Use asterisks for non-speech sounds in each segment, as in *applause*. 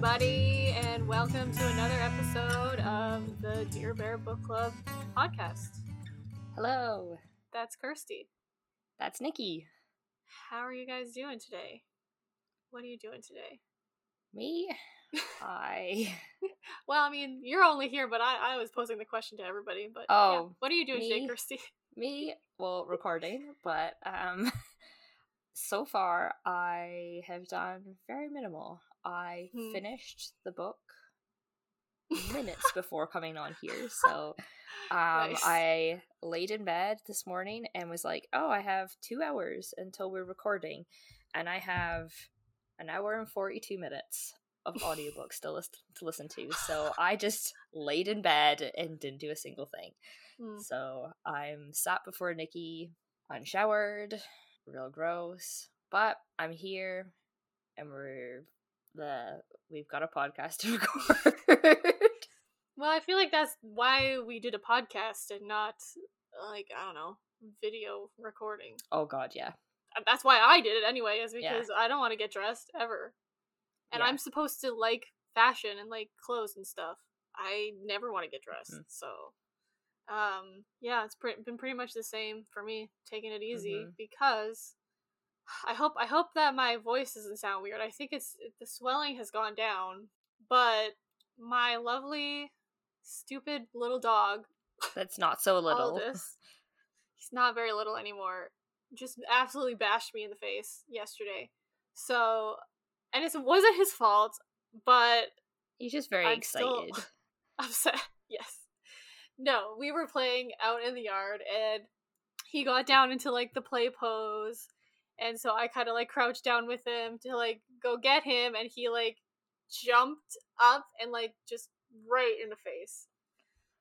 everybody, and welcome to another episode of the Dear Bear Book Club podcast. Hello, That's Kirsty. that's Nikki. How are you guys doing today? What are you doing today? Me? *laughs* I. Well, I mean, you're only here, but I, I was posing the question to everybody. But yeah. Oh, what are you doing today, me? Kirsty? *laughs* Me? Well, recording, but um. *laughs* So far, I have done very minimal. I Hmm. finished the book *laughs* minutes before coming on here, *laughs* so um, Nice. I laid in bed this morning and was like, "Oh, I have two hours until we're recording, and I have an hour and forty-two minutes of audiobooks to listen to listen to." So I just *laughs* laid in bed and didn't do a single thing. Hmm. So I'm sat before Nikki, unshowered, real gross, but I'm here, and we're the we've got a podcast to *laughs* record. Well, I feel like that's why we did a podcast and not, like, I don't know, video recording. oh God, yeah. That's why I did it anyway, is Yeah. because I don't want to get dressed ever. And Yeah. I'm supposed to like fashion and like clothes and stuff. I never want to get dressed. Mhm. So, um, yeah, it's pre- been pretty much the same for me, taking it easy Mhm. because I hope I hope that my voice doesn't sound weird. I think it's the swelling has gone down, but my lovely, stupid little dog *laughs* That's not so little. Aldous, he's not very little anymore. Just absolutely bashed me in the face yesterday. So, and it wasn't his fault, but He's just very I'm excited. *laughs* upset. Yes. No, we were playing out in the yard and he got down into like the play pose. And so I kind of like crouched down with him to like go get him and he like jumped up and like just right in the face.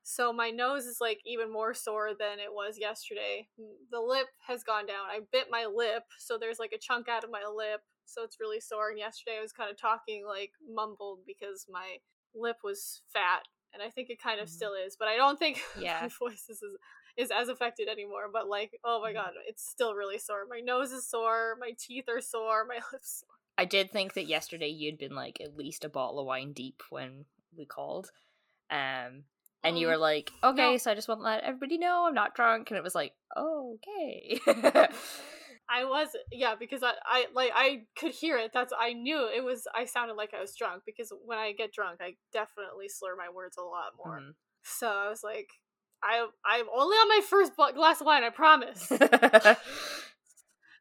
So my nose is like even more sore than it was yesterday. The lip has gone down. I bit my lip, so there's like a chunk out of my lip, so it's really sore. And yesterday I was kind of talking like mumbled because my lip was fat, and I think it kind of Mhm. still is, but I don't think *laughs* Yeah. my voice is, is as affected anymore. But like, oh my Mhm. god, it's still really sore. My nose is sore, my teeth are sore, my *laughs* lips sore. I did think that yesterday you'd been like at least a bottle of wine deep when we called. Um and you Mm, were like, okay, no. so I just want to let everybody know I'm not drunk. And it was like, oh, okay. *laughs* I was yeah because I, I like I could hear it. That's I knew it was. I sounded like I was drunk because when I get drunk, I definitely slur my words a lot more. Mhm. So I was like, I I'm only on my first glass of wine. I promise. *laughs* but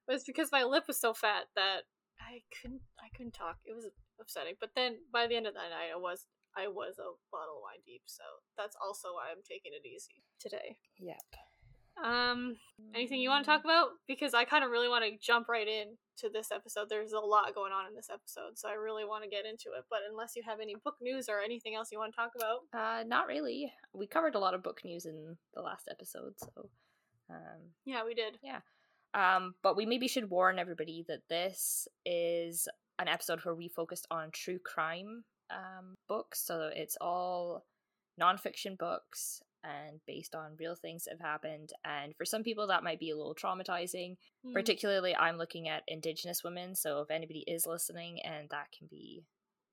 it's because my lip was so fat that I couldn't I couldn't talk. It was upsetting. But then by the end of that night, I was I was a bottle of wine deep. So that's also why I'm taking it easy today. yep. Um, anything you want to talk about? Because I kind of really want to jump right in to this episode. There's a lot going on in this episode, so I really want to get into it. But unless you have any book news or anything else you want to talk about, Uh, not really. We covered a lot of book news in the last episode, so um, yeah, we did. Yeah, um, but we maybe should warn everybody that this is an episode where we focused on true crime um, books. So it's all nonfiction books and based on real things that have happened. And for some people, that might be a little traumatizing. Hmm. Particularly, I'm looking at Indigenous women. So if anybody is listening and that can be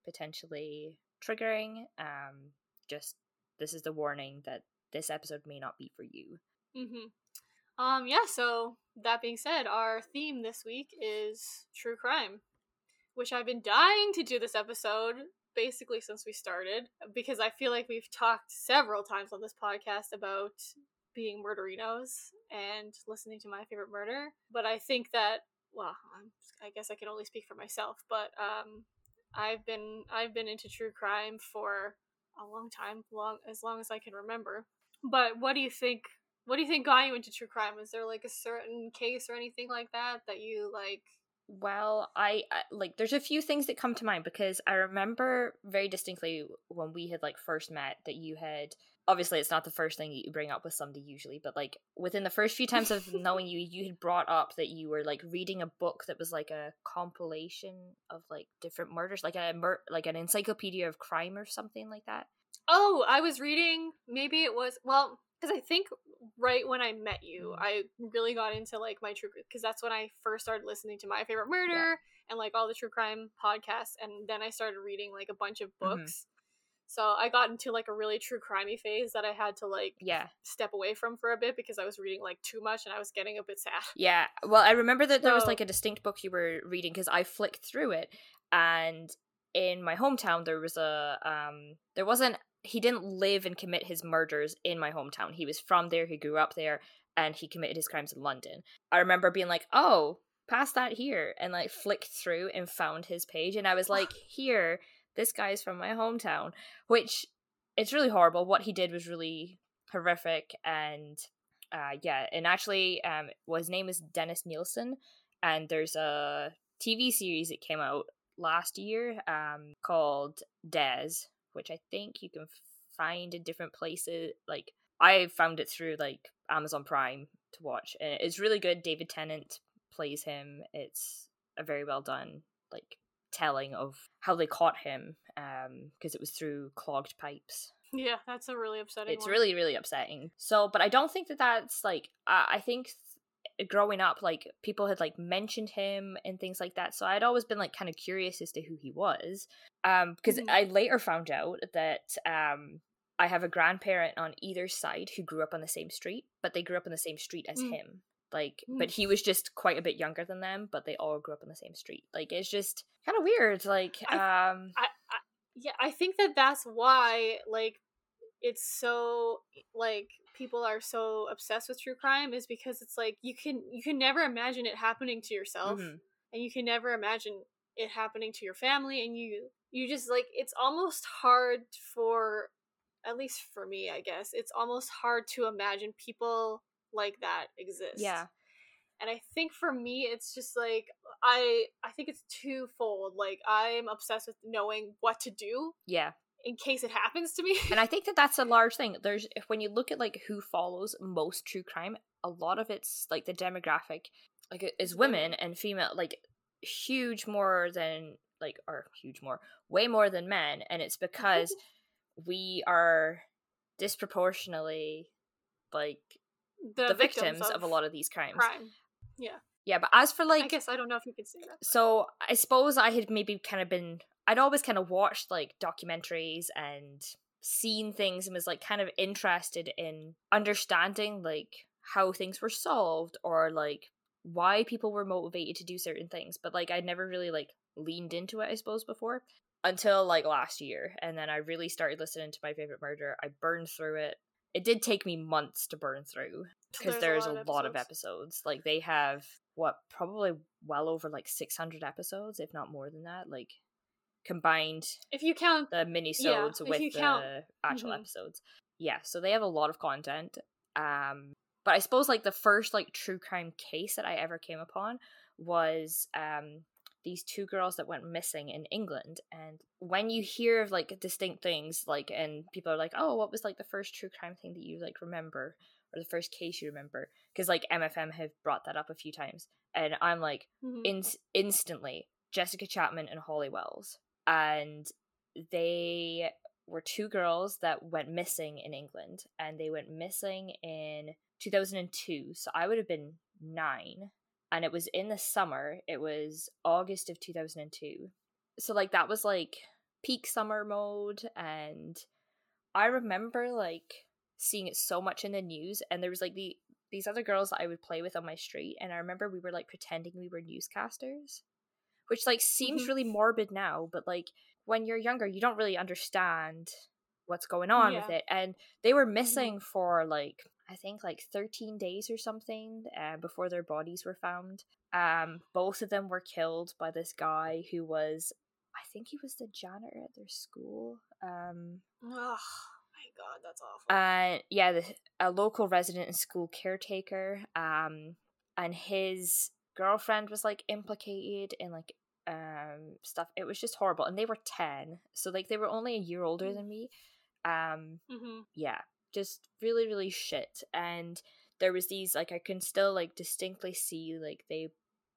potentially triggering, um, just this is the warning that this episode may not be for you. Mm-hmm. Um, yeah. So that being said, our theme this week is true crime, which I've been dying to do this episode basically since we started because I feel like we've talked several times on this podcast about being murderinos and listening to my favorite murder. But I think that well, I'm, I guess I can only speak for myself, but um, I've been I've been into true crime for a long time, long as long as I can remember. But what do you think? What do you think got you into true crime? Was there like a certain case or anything like that that you like? Well, I, I like there's a few things that come to mind because I remember very distinctly when we had like first met that you had obviously it's not the first thing that you bring up with somebody usually, but like within the first few times of *laughs* knowing you, you had brought up that you were like reading a book that was like a compilation of like different murders, like a mur- like an encyclopedia of crime or something like that. Oh, I was reading. Maybe it was well because I think right when I met you, Mhm. I really got into like my true because that's when I first started listening to My Favorite Murder and like all the true crime podcasts, and then I started reading like a bunch of Mhm. books. So I got into like a really true crimey phase that I had to like Yeah. step away from for a bit because I was reading like too much and I was getting a bit sad. Yeah. Well, I remember that there was like a distinct book you were reading because I flicked through it and in my hometown there was a um there wasn't he didn't live and commit his murders in my hometown. He was from there, he grew up there and he committed his crimes in London. I remember being like, "Oh, pass that here." And like flicked through and found his page and I was like, *sighs* "Here, this guy's from my hometown." Which it's really horrible. What he did was really horrific and uh yeah, and actually um well, his name is Dennis Nilsen and there's a TV series that came out last year um called Des, which I think you can find in different places like I found it through like Amazon Prime to watch and it's really good. David Tennant plays him. It's a very well done like telling of how they caught him um because it was through clogged pipes Yeah, that's a really upsetting. it's one. really really upsetting so but i don't think that that's like i, I think th- growing up like people had like mentioned him and things like that so i'd always been like kind of curious as to who he was um because Mhm. i later found out that um i have a grandparent on either side who grew up on the same street but they grew up on the same street as Mm. him like Mm. but he was just quite a bit younger than them but they all grew up on the same street like it's just kind of weird like um I, I yeah, I think that that's why like it's so like people are so obsessed with true crime is because it's like you can you can never imagine it happening to yourself mhm. and you can never imagine it happening to your family and you you just like it's almost hard for at least for me I guess it's almost hard to imagine people like that exist. Yeah. And i think for me it's just like i i think it's twofold like i'm obsessed with knowing what to do yeah in case it happens to me. And I think that that's a *laughs* large thing. There's when you look at like who follows most true crime, a lot of it's like the demographic, like it is women and female, like huge more than like or huge more, way more than men, and it's because *laughs* we are disproportionately like the, victims, of, a lot of these crimes. crime. Yeah, but as for like i guess i don't know if you could say that so I suppose I had maybe kind of been I'd always kind of watched like documentaries and seen things and was like kind of interested in understanding like how things were solved or like why people were motivated to do certain things but like I'd never really like leaned into it I suppose before until like last year and then I really started listening to my favorite murder I burned through it it did take me months to burn through because there's, a, lot, of episodes. Like they have what probably well over like 600 episodes, if not more than that. Like combined if you count the minisodes if with the count- actual mhm. episodes. Yeah, so they have a lot of content. Um, but I suppose like the first like true crime case that I ever came upon was um these two girls that went missing in England and when you hear of like distinct things like and people are like oh what was like the first true crime thing that you like remember or the first case you remember because like MFM have brought that up a few times and I'm like mhm. in- instantly Jessica Chapman and Holly Wells and they were two girls that went missing in England and they went missing in 2002 so I would have been 9 and it was in the summer it was August of 2002 so like that was like peak summer mode and I remember like seeing it so much in the news and there was like the these other girls that I would play with on my street and I remember we were like pretending we were newscasters which like seems Mhm. really morbid now but like when you're younger you don't really understand what's going on with it and they were missing for like I think like 13 days or something uh, before their bodies were found um both of them were killed by this guy who was I think he was the janitor at their school um oh my god that's awful uh, yeah, the, a local resident and school caretaker. Um, and his girlfriend was like implicated in like um stuff. It was just horrible, and they were ten, so like they were only a year older Mm. than me. Um, hmm yeah, just really really shit. And there was these like I can still like distinctly see like they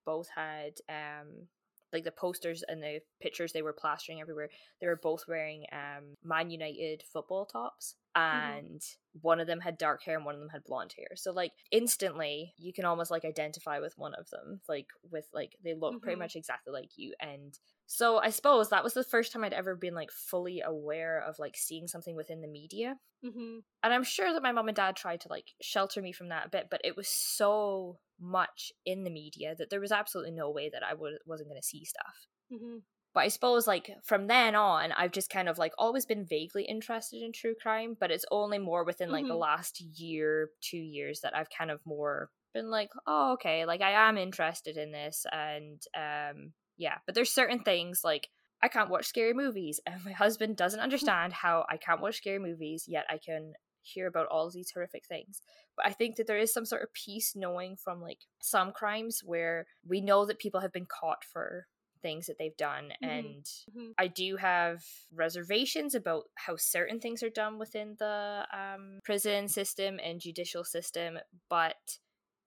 both had um like the posters and the pictures they were plastering everywhere they were both wearing um man united football tops Mm-hmm. and one of them had dark hair and one of them had blonde hair so like instantly you can almost like identify with one of them like with like they look pretty Mhm. much exactly like you and so i suppose that was the first time i'd ever been like fully aware of like seeing something within the media hmm and i'm sure that my mom and dad tried to like shelter me from that a bit but it was so much in the media that there was absolutely no way that i would wasn't going to see stuff hmm but i suppose like from then on i've just kind of like always been vaguely interested in true crime but it's only more within like the Mhm. last year two years that i've kind of more been like oh okay like i am interested in this and um yeah but there's certain things like i can't watch scary movies *laughs* and my husband doesn't *laughs* understand how i can't watch scary movies yet i can hear about all these horrific things but i think that there is some sort of peace knowing from like some crimes where we know that people have been caught for things that they've done Mhm. and Mhm. i do have reservations about how certain things are done within the um, prison system and judicial system but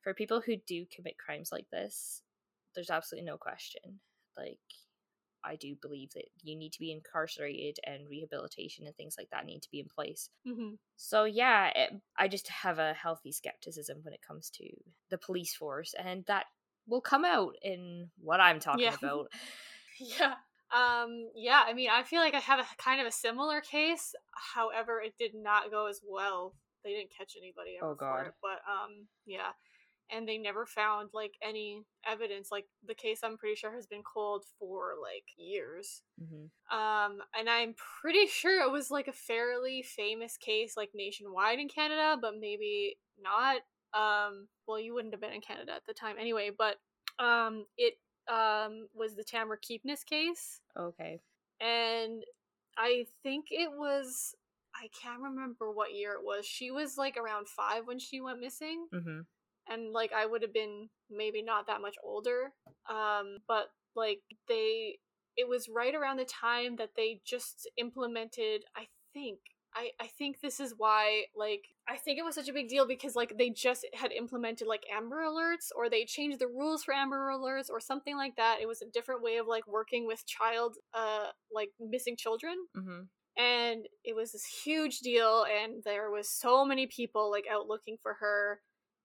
for people who do commit crimes like this there's absolutely no question like i do believe that you need to be incarcerated and rehabilitation and things like that need to be in place hmm so yeah, it, I just have a healthy skepticism when it comes to the police force, and that will come out in what I'm talking Yeah. about. *laughs* Yeah. Um, yeah, I mean, I feel like I have a kind of a similar case. However, it did not go as well. They didn't catch anybody Oh, God. it, but um, yeah. And they never found like any evidence. Like the case, I'm pretty sure has been cold for like years. hmm Um, and I'm pretty *laughs* sure it was like a fairly famous case, like nationwide in Canada, but maybe not. Um, well, you wouldn't have been in Canada at the time anyway, but um, it um was the Tamra Keepness case, Okay. and I think it was. I can't remember what year it was. She was like around five when she went missing hmm and like I would have been maybe not that much older. Um, but like they, it was right around the time that they just implemented. I think. I, I think this is why like I think it was such a big deal because like they just had implemented like Amber Alerts or they changed the rules for Amber Alerts or something like that. It was a different way of like working with child uh like missing children hmm and it was this huge deal and there was so many people like out looking for her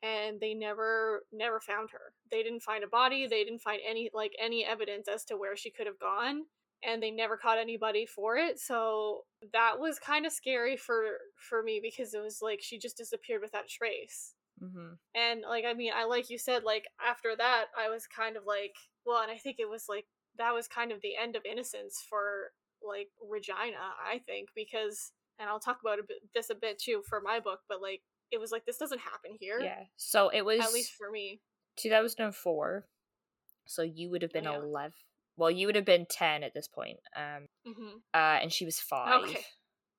and they never never found her. They didn't find a body they didn't find any like any evidence as to where she could have gone and they never caught anybody for it so that was kind of scary for for me because it was like she just disappeared without a trace. Hmm and like i mean i like you said like after that i was kind of like well and i think it was like that was kind of the end of innocence for like regina i think because and i'll talk about a bit, this a bit too for my book but like it was like this doesn't happen here Yeah. So it was at least for me 2004. So you would have been yeah. 11. Well, you would have been 10 at this point. Um, hmm uh, and she was five. okay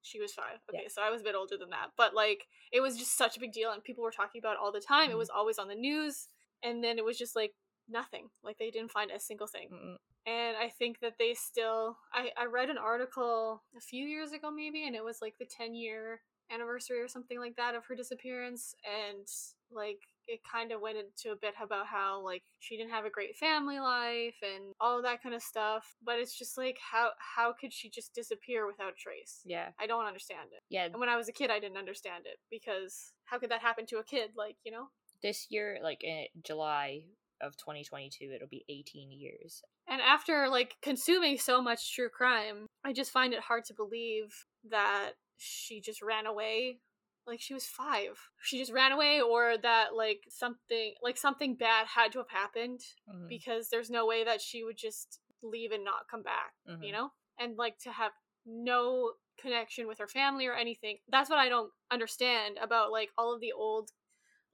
she was five Yeah. okay so i was a bit older than that but like it was just such a big deal and people were talking about it all the time it Mhm. was always on the news and then it was just like nothing like they didn't find a single thing Mm-mm. and i think that they still I, I read an article a few years ago maybe and it was like the 10 year anniversary or something like that of her disappearance and like it kind of went into a bit about how like she didn't have a great family life and all that kind of stuff but it's just like how how could she just disappear without a trace Yeah. i don't understand it Yeah. and when i was a kid i didn't understand it because how could that happen to a kid like you know This year, like in July of 2022, it'll be 18 years. And after like consuming so much true crime, I just find it hard to believe that she just ran away. Like she was 5. She just ran away or that like something like something bad had to have happened Mhm. because there's no way that she would just leave and not come back, Mhm. you know? And like to have no connection with her family or anything. That's what I don't understand about like all of the old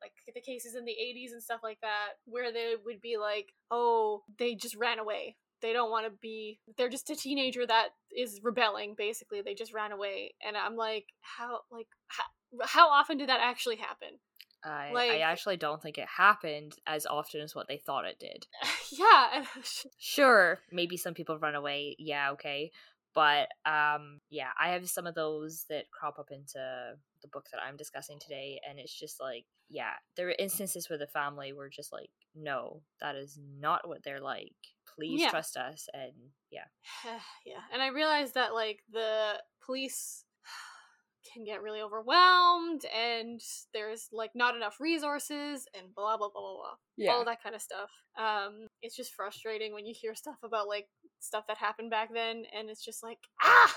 like the cases in the 80s and stuff like that where they would be like oh they just ran away they don't want to be they're just a teenager that is rebelling basically they just ran away and i'm like how like how, how often did that actually happen I, like, I actually don't think it happened as often as what they thought it did. *laughs* yeah *laughs* Sure, maybe some people run away. Yeah, okay. But um yeah, I have some of those that crop up into the book that I'm discussing today and it's just like, yeah, there are instances where the family were just like, no, that is not what they're like. Please Yeah. trust us and yeah *sighs* yeah. And I realized that like the police *sighs* can get really overwhelmed and there's like not enough resources and blah blah blah blah blah. yeah. All that kind of stuff. Um it's just frustrating when you hear stuff about like stuff that happened back then and it's just like ah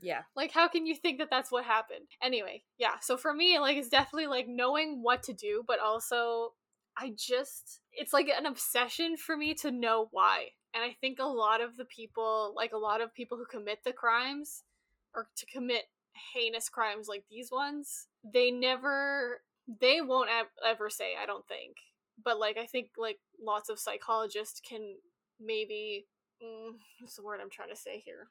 yeah like how can you think that that's what happened anyway yeah so for me like it's definitely like knowing what to do but also i just it's like an obsession for me to know why and i think a lot of the people like a lot of people who commit the crimes or to commit heinous crimes like these ones they never they won't ever say i don't think but like i think like lots of psychologists can maybe mm, what's the word i'm trying to say here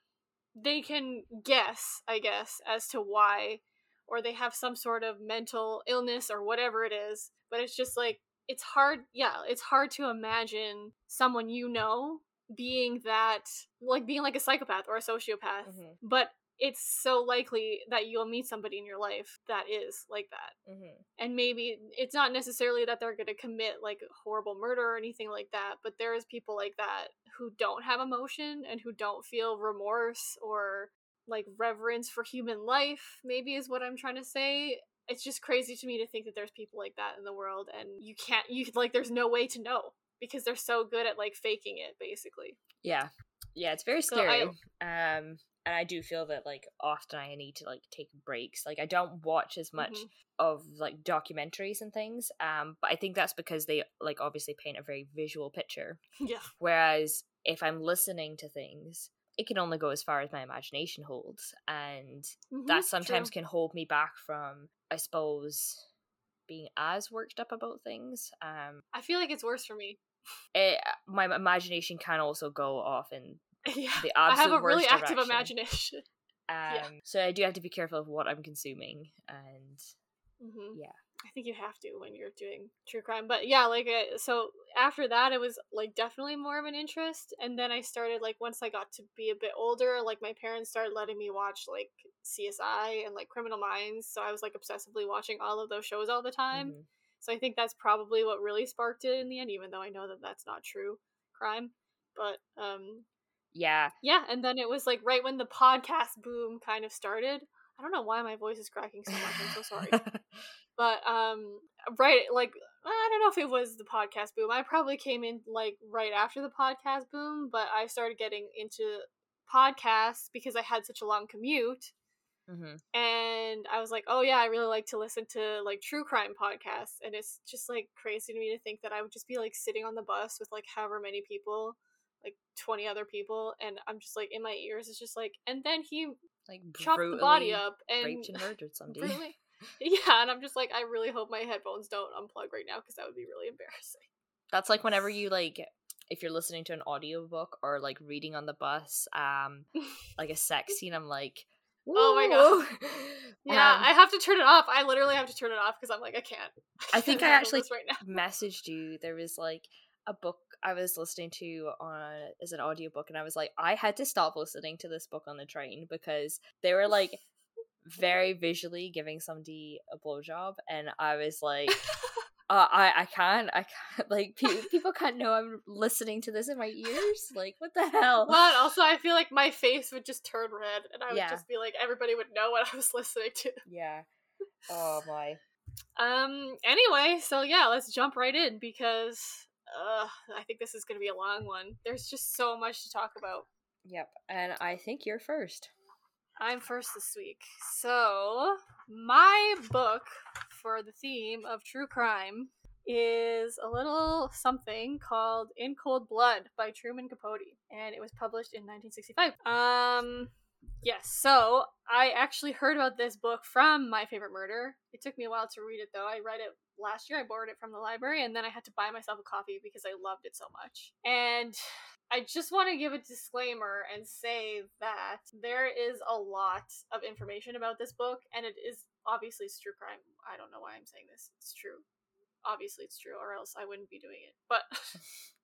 they can guess, I guess, as to why, or they have some sort of mental illness or whatever it is. But it's just like, it's hard, yeah, it's hard to imagine someone you know being that, like being like a psychopath or a sociopath. Mhm. But it's so likely that you'll meet somebody in your life that is like that hmm and maybe it's not necessarily that they're going to commit like horrible murder or anything like that but there is people like that who don't have emotion and who don't feel remorse or like reverence for human life maybe is what i'm trying to say it's just crazy to me to think that there's people like that in the world and you can't you like there's no way to know because they're so good at like faking it basically. Yeah. Yeah it's very So I- scary um and i do feel that like often i need to like take breaks. Like i don't watch as much Mhm. of like documentaries and things um but i think that's because they like obviously paint a very visual picture. *laughs* Yeah. Whereas if I'm listening to things, it can only go as far as my imagination holds. And Mhm, that sometimes true. can hold me back from, I suppose, being as worked up about things. Um, i feel like it's worse for me it, my imagination can also go off in *laughs* yeah the i have absolute a really worst active imagination *laughs* Um, So I do have to be careful of what I'm consuming. And hmm Yeah. I think you have to when you're doing true crime. But yeah, like uh, so after that, it was like definitely more of an interest. And then I started like once I got to be a bit older, like my parents started letting me watch like CSI and like Criminal Minds. So I was like obsessively watching all of those shows all the time. mhm. So I think that's probably what really sparked it in the end, even though I know that that's not true crime. But um, yeah, yeah, and then it was like right when the podcast boom kind of started. I don't know why my voice is cracking so much. I'm so sorry *laughs* *laughs* but um right like i don't know if it was the podcast boom i probably came in like right after the podcast boom but i started getting into podcasts because i had such a long commute Mhm. and i was like oh yeah i really like to listen to like true crime podcasts and it's just like crazy to me to think that i would just be like sitting on the bus with like however many people like 20 other people and i'm just like in my ears it's just like and then he like chopped the body up and raped and murdered *laughs* somebody. *laughs* Yeah, and I'm just like, I really hope my headphones don't unplug right now because that would be really *laughs* embarrassing. That's like whenever you like if you're listening to an audiobook or like reading on the bus, um, *laughs* like a sex scene, I'm like, Oh my God. Yeah, Um, I have to turn it off. I literally have to turn it off because I'm like, I can't. I think can't I handle actually right now. messaged you. There was like a book I was listening to on as an audiobook, and I was like, I had to stop listening to this book on the train because they were like very visually giving somebody a blowjob, and I was like. *laughs* Uh, I I can't I can't *laughs* like pe- people can't know I'm listening to this in my ears like what the hell But also, I feel like my face would just turn red, and I would Yeah. just be like, everybody would know what I was *laughs* listening to. Yeah. Oh my. Um. Anyway, so yeah, let's jump right in because uh, I think this is gonna be a long one. There's just so much to talk about. Yep. And I think you're first. I'm first this week. So, my book for the theme of true crime is a little something called In Cold Blood by Truman Capote, and it was published in 1965. Um, yes, so I actually heard about this book from My Favorite Murder. It took me a while to read it though. I read it last year. I borrowed it from the library, and then I had to buy myself a copy because I loved it so much. And I just want to give a disclaimer and say that there is a lot of information about this book, and it is obviously it's true crime. I don't know why I'm saying this. It's true. Obviously, it's true, or else I wouldn't be doing it. But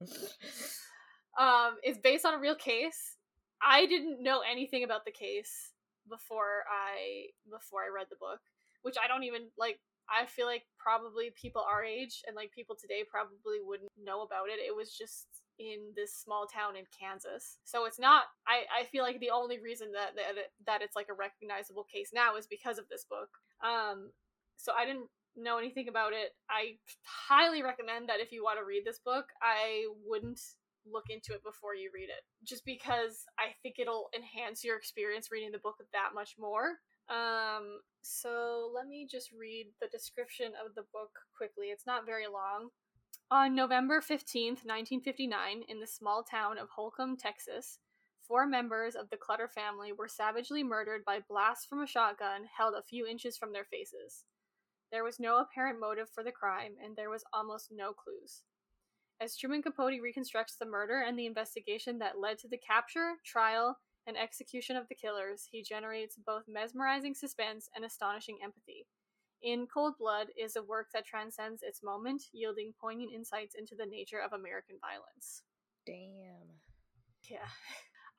*laughs* um, it's based on a real case. I didn't know anything about the case before I before I read the book, which I don't even like. I feel like probably people our age and like people today probably wouldn't know about it. It was just in this small town in Kansas. So it's not I I feel like the only reason that that, that it's like a recognizable case now is because of this book. Um so I didn't know anything about it. I highly recommend that if you want to read this book, I wouldn't look into it before you read it just because I think it'll enhance your experience reading the book that much more. Um so let me just read the description of the book quickly. It's not very long. On November 15th, 1959, in the small town of Holcomb, Texas, four members of the Clutter family were savagely murdered by blasts from a shotgun held a few inches from their faces. There was no apparent motive for the crime, and there was almost no clues. As Truman Capote reconstructs the murder and the investigation that led to the capture, trial, and execution of the killers, he generates both mesmerizing suspense and astonishing empathy. In Cold Blood is a work that transcends its moment, yielding poignant insights into the nature of American violence. Damn. Yeah.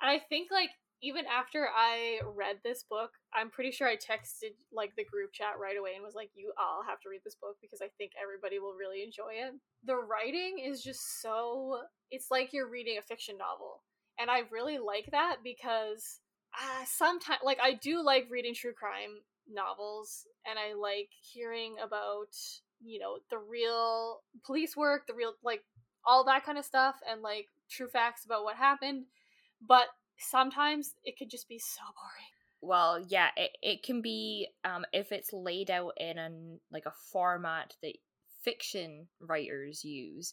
And *laughs* I think like even after I read this book, I'm pretty sure I texted like the group chat right away and was like, "You all have to read this book because I think everybody will really enjoy it." The writing is just so it's like you're reading a fiction novel. And I really like that because uh, sometimes like I do like reading true crime novels and I like hearing about, you know, the real police work, the real like all that kind of stuff and like true facts about what happened. But sometimes it could just be so boring. Well, yeah, it, it can be um if it's laid out in an like a format that fiction writers use,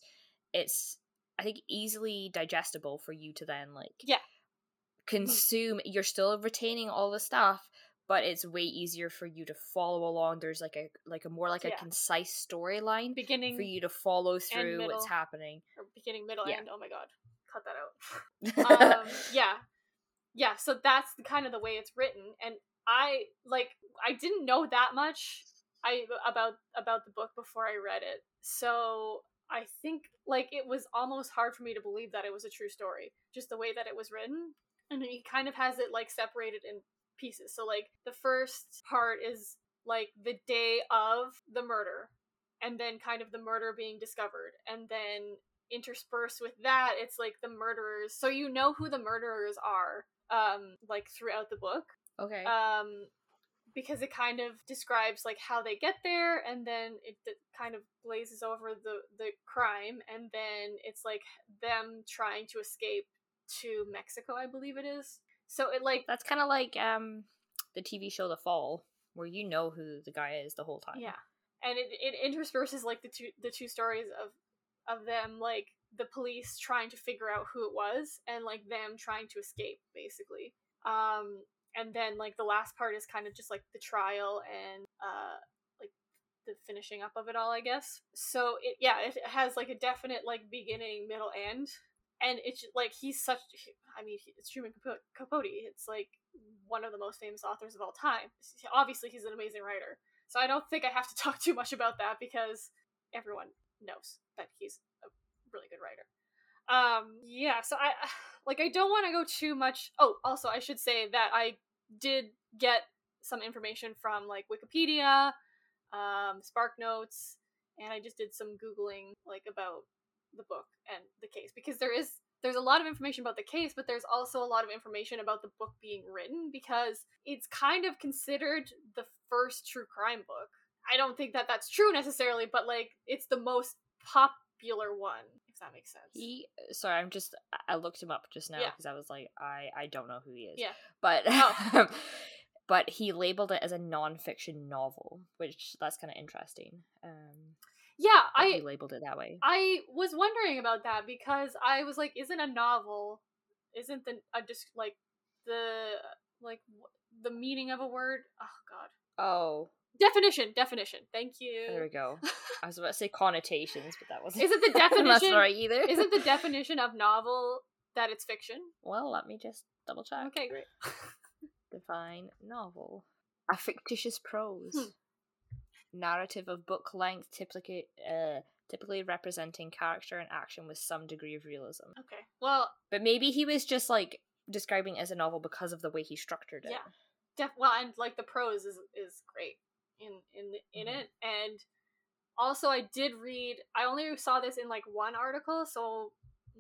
it's I think easily digestible for you to then like yeah consume. You're still retaining all the stuff, but it's way easier for you to follow along. There's like a like a more like yeah. a concise storyline beginning for you to follow through what's happening. Or beginning, middle, yeah. end. Oh my god, cut that out. *laughs* um, yeah, yeah. So that's the, kind of the way it's written, and I like I didn't know that much I about about the book before I read it. So I think like it was almost hard for me to believe that it was a true story, just the way that it was written. And he kind of has it like separated in pieces. So like the first part is like the day of the murder and then kind of the murder being discovered. And then interspersed with that it's like the murderers. So you know who the murderers are um like throughout the book. Okay. Um because it kind of describes like how they get there and then it d- kind of blazes over the the crime. And then it's like them trying to escape to Mexico I believe it is so it like that's kind of like um the TV show The Fall where you know who the guy is the whole time. Yeah. And it, it intersperses like the two the two stories of of them like the police trying to figure out who it was and like them trying to escape basically. Um and then like the last part is kind of just like the trial and uh like the finishing up of it all i guess. So it yeah it has like a definite like beginning middle end and it's like he's such i mean it's truman capote. It's like one of the most famous authors of all time. Obviously he's an amazing writer. So i don't think i have to *laughs* talk too much about that because everyone knows that he's a really good writer. Um yeah so i *sighs* like i don't want to go too much oh also i should say that i did get some information from like wikipedia um spark notes and i just did some googling like about the book and the case because there is there's a lot of information about the case but there's also a lot of information about the book being written because it's kind of considered the first true crime book i don't think that that's true necessarily but like it's the most popular one if that makes sense he sorry i'm just i looked him up just now because yeah. i was like i i don't know who he is yeah but oh. *laughs* but he labeled it as a non-fiction novel which that's kind of interesting um yeah, I labeled it that way. I was wondering about that because I was like, isn't a novel, isn't the a just like the like the meaning of a word? Oh God. Oh. Definition, definition. Thank you. There we go. *laughs* I was about to say connotations, but that wasn't. Isn't the *laughs* definition right either? isn't the *laughs* definition of novel that it's fiction? Well, let me just double check. Okay, great. Define novel: a fictitious prose. Hmm narrative of book length, typically uh, typically representing character and action with some degree of realism. Okay. Well, but maybe he was just like describing it as a novel because of the way he structured it. Yeah. Def- well, and like the prose is is great in in in mm-hmm. it, and also I did read. I only saw this in like one article, so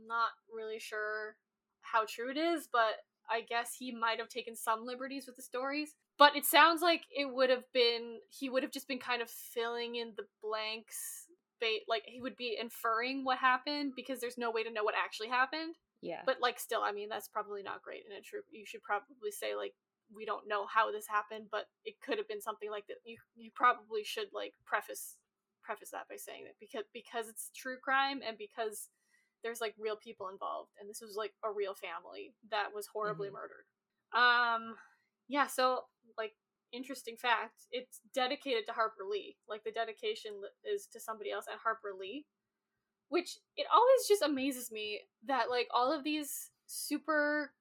not really sure how true it is, but I guess he might have taken some liberties with the stories. But it sounds like it would have been he would have just been kind of filling in the blanks ba- like he would be inferring what happened because there's no way to know what actually happened. Yeah. But like still, I mean that's probably not great in a true you should probably say like we don't know how this happened, but it could have been something like that. You you probably should like preface preface that by saying that because because it's true crime and because there's like real people involved and this was like a real family that was horribly Mhm. murdered. Um yeah, so like interesting fact, it's dedicated to Harper Lee. Like the dedication is to somebody else at Harper Lee, which it always just amazes me that like all of these super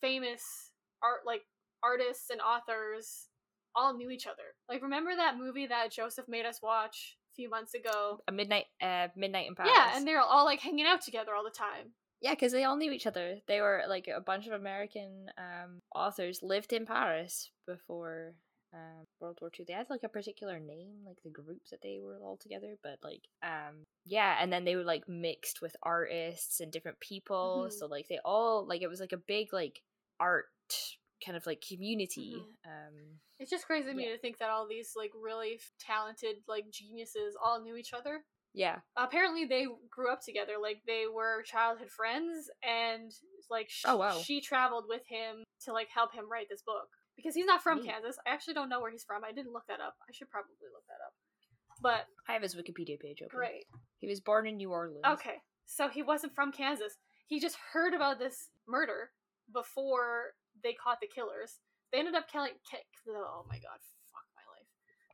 famous art like artists and authors all knew each other. Like remember that movie that Joseph made us watch a few months ago? a midnight uh midnight in Paris. Yeah, and they're all like hanging out together all the time. Yeah, because they all knew each other. They were like a bunch of American um, authors lived in Paris before um, World War Two. They had like a particular name, like the group that they were all together. But like, um, yeah, and then they were like mixed with artists and different people. Mhm. So like they all like it was like a big like art kind of like community. Um, It's just crazy to me to think that all these like really talented like geniuses all knew each other. Yeah, apparently they grew up together like they were childhood friends and like sh- Oh, wow. she traveled with him to like help him write this book because he's not from Neat. kansas. I actually don't know where he's from. I didn't look that up. I should probably look that up. But I have his Wikipedia page open. great. He was born in New Orleans. okay. So he wasn't from kansas. He just heard about this murder before they caught the killers. They ended up killing ki- oh my god fuck my life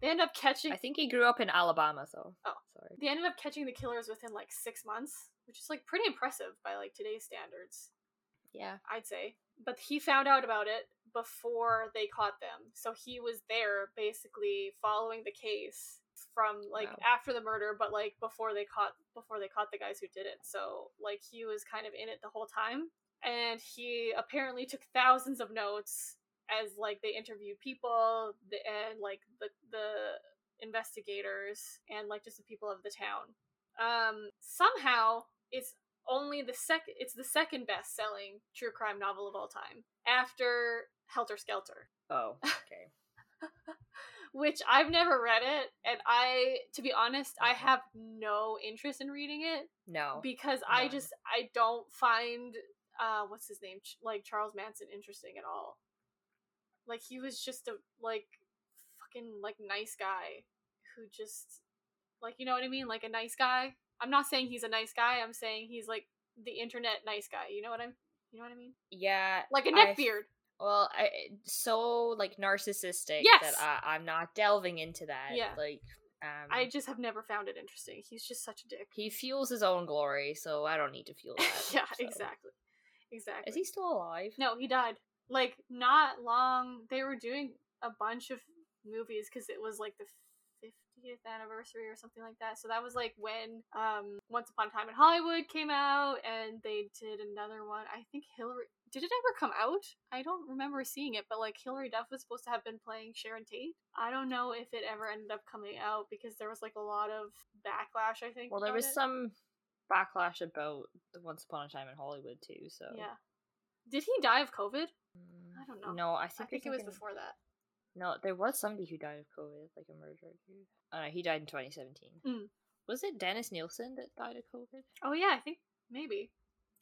they ended up catching I think he grew up in Alabama, though. Oh. sorry. they ended up catching the killers within like six months which is like pretty impressive by like today's standards Yeah. I'd say. But he found out about it before they caught them. So he was there basically following the case from like Wow. after the murder but like before they caught before they caught the guys who did it. So like he was kind of in it the whole time and he apparently took thousands of notes as like they interviewed people the, and like the the investigators and like just the people of the town. Um somehow it's only the second it's the second best selling true crime novel of all time after Helter Skelter Oh, *laughs* okay. which I've never read it and I to be honest I Mhm. have no interest in reading it no. because I just I don't find uh what's his name Ch- like Charles Manson interesting at all like he was just a like fucking like nice guy who just like you know what I mean like a nice guy I'm not saying he's a nice guy I'm saying he's like the internet nice guy you know what I'm you know what I mean yeah. like a I f- neckbeard Well, I so like narcissistic Yes! that I, I'm not delving into that. Yeah. Like, um, I just have never found it interesting he's just such a dick he fuels his own glory, so I don't need to fuel *laughs* that. yeah so. exactly exactly Is he still alive? No, he died. Like not long. They were doing a bunch of movies because it was like the fiftieth anniversary or something like that. So that was like when um Once Upon a Time in Hollywood came out, and they did another one. I think Hilary. Did it ever come out? I don't remember seeing it, but like Hilary Duff was supposed to have been playing Sharon Tate. I don't know if it ever ended up coming out because there was like a lot of backlash. I think. Well, there was it. some backlash about the Once Upon a Time in Hollywood too. So Yeah. Did he die of COVID? Mm, I don't know. No, I I think, think it was before that. No, there was somebody who died of COVID, like a murderer. Dude. Oh no, he died in 2017. Mm. Was it Dennis Nilsen that died of COVID? Oh yeah, I think maybe.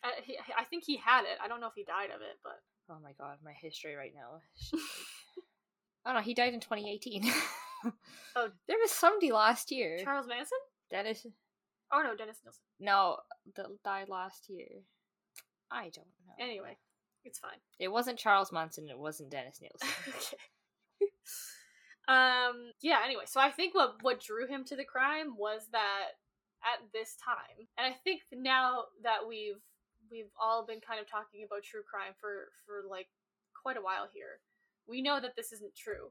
I, he, I think he had it. I don't know if he died of it, but Oh my god, my history right now. *laughs* like- oh no, he died in 2018. Oh. *laughs* there was somebody last year. Charles Manson? Dennis. Oh no, Dennis Nilsen. No, that died last year. I don't know. Anyway, it's fine. it wasn't Charles Manson. It wasn't Dennis Nilsen. *laughs* okay. *laughs* um. Yeah. Anyway, so I think what what drew him to the crime was that at this time, and I think now that we've we've all been kind of talking about true crime for for like quite a while here, we know that this isn't true.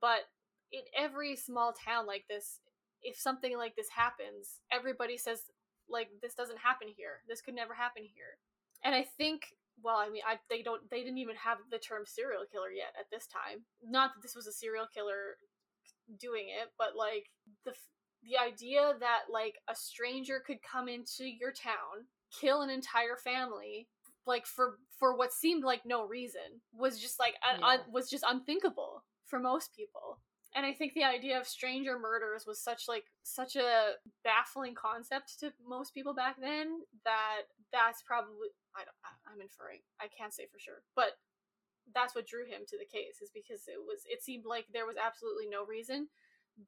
But in every small town like this, if something like this happens, everybody says like this doesn't happen here. This could never happen here. And I think well, I mean, I they don't they didn't even have the term serial killer yet at this time. Not that this was a serial killer doing it, but like the the idea that like a stranger could come into your town, kill an entire family, like for for what seemed like no reason, was just like Yeah. un- was just unthinkable for most people. And I think the idea of stranger murders was such like such a baffling concept to most people back then that that's probably I don't, I'm inferring. I can't say for sure, but that's what drew him to the case is because it was it seemed like there was absolutely no reason.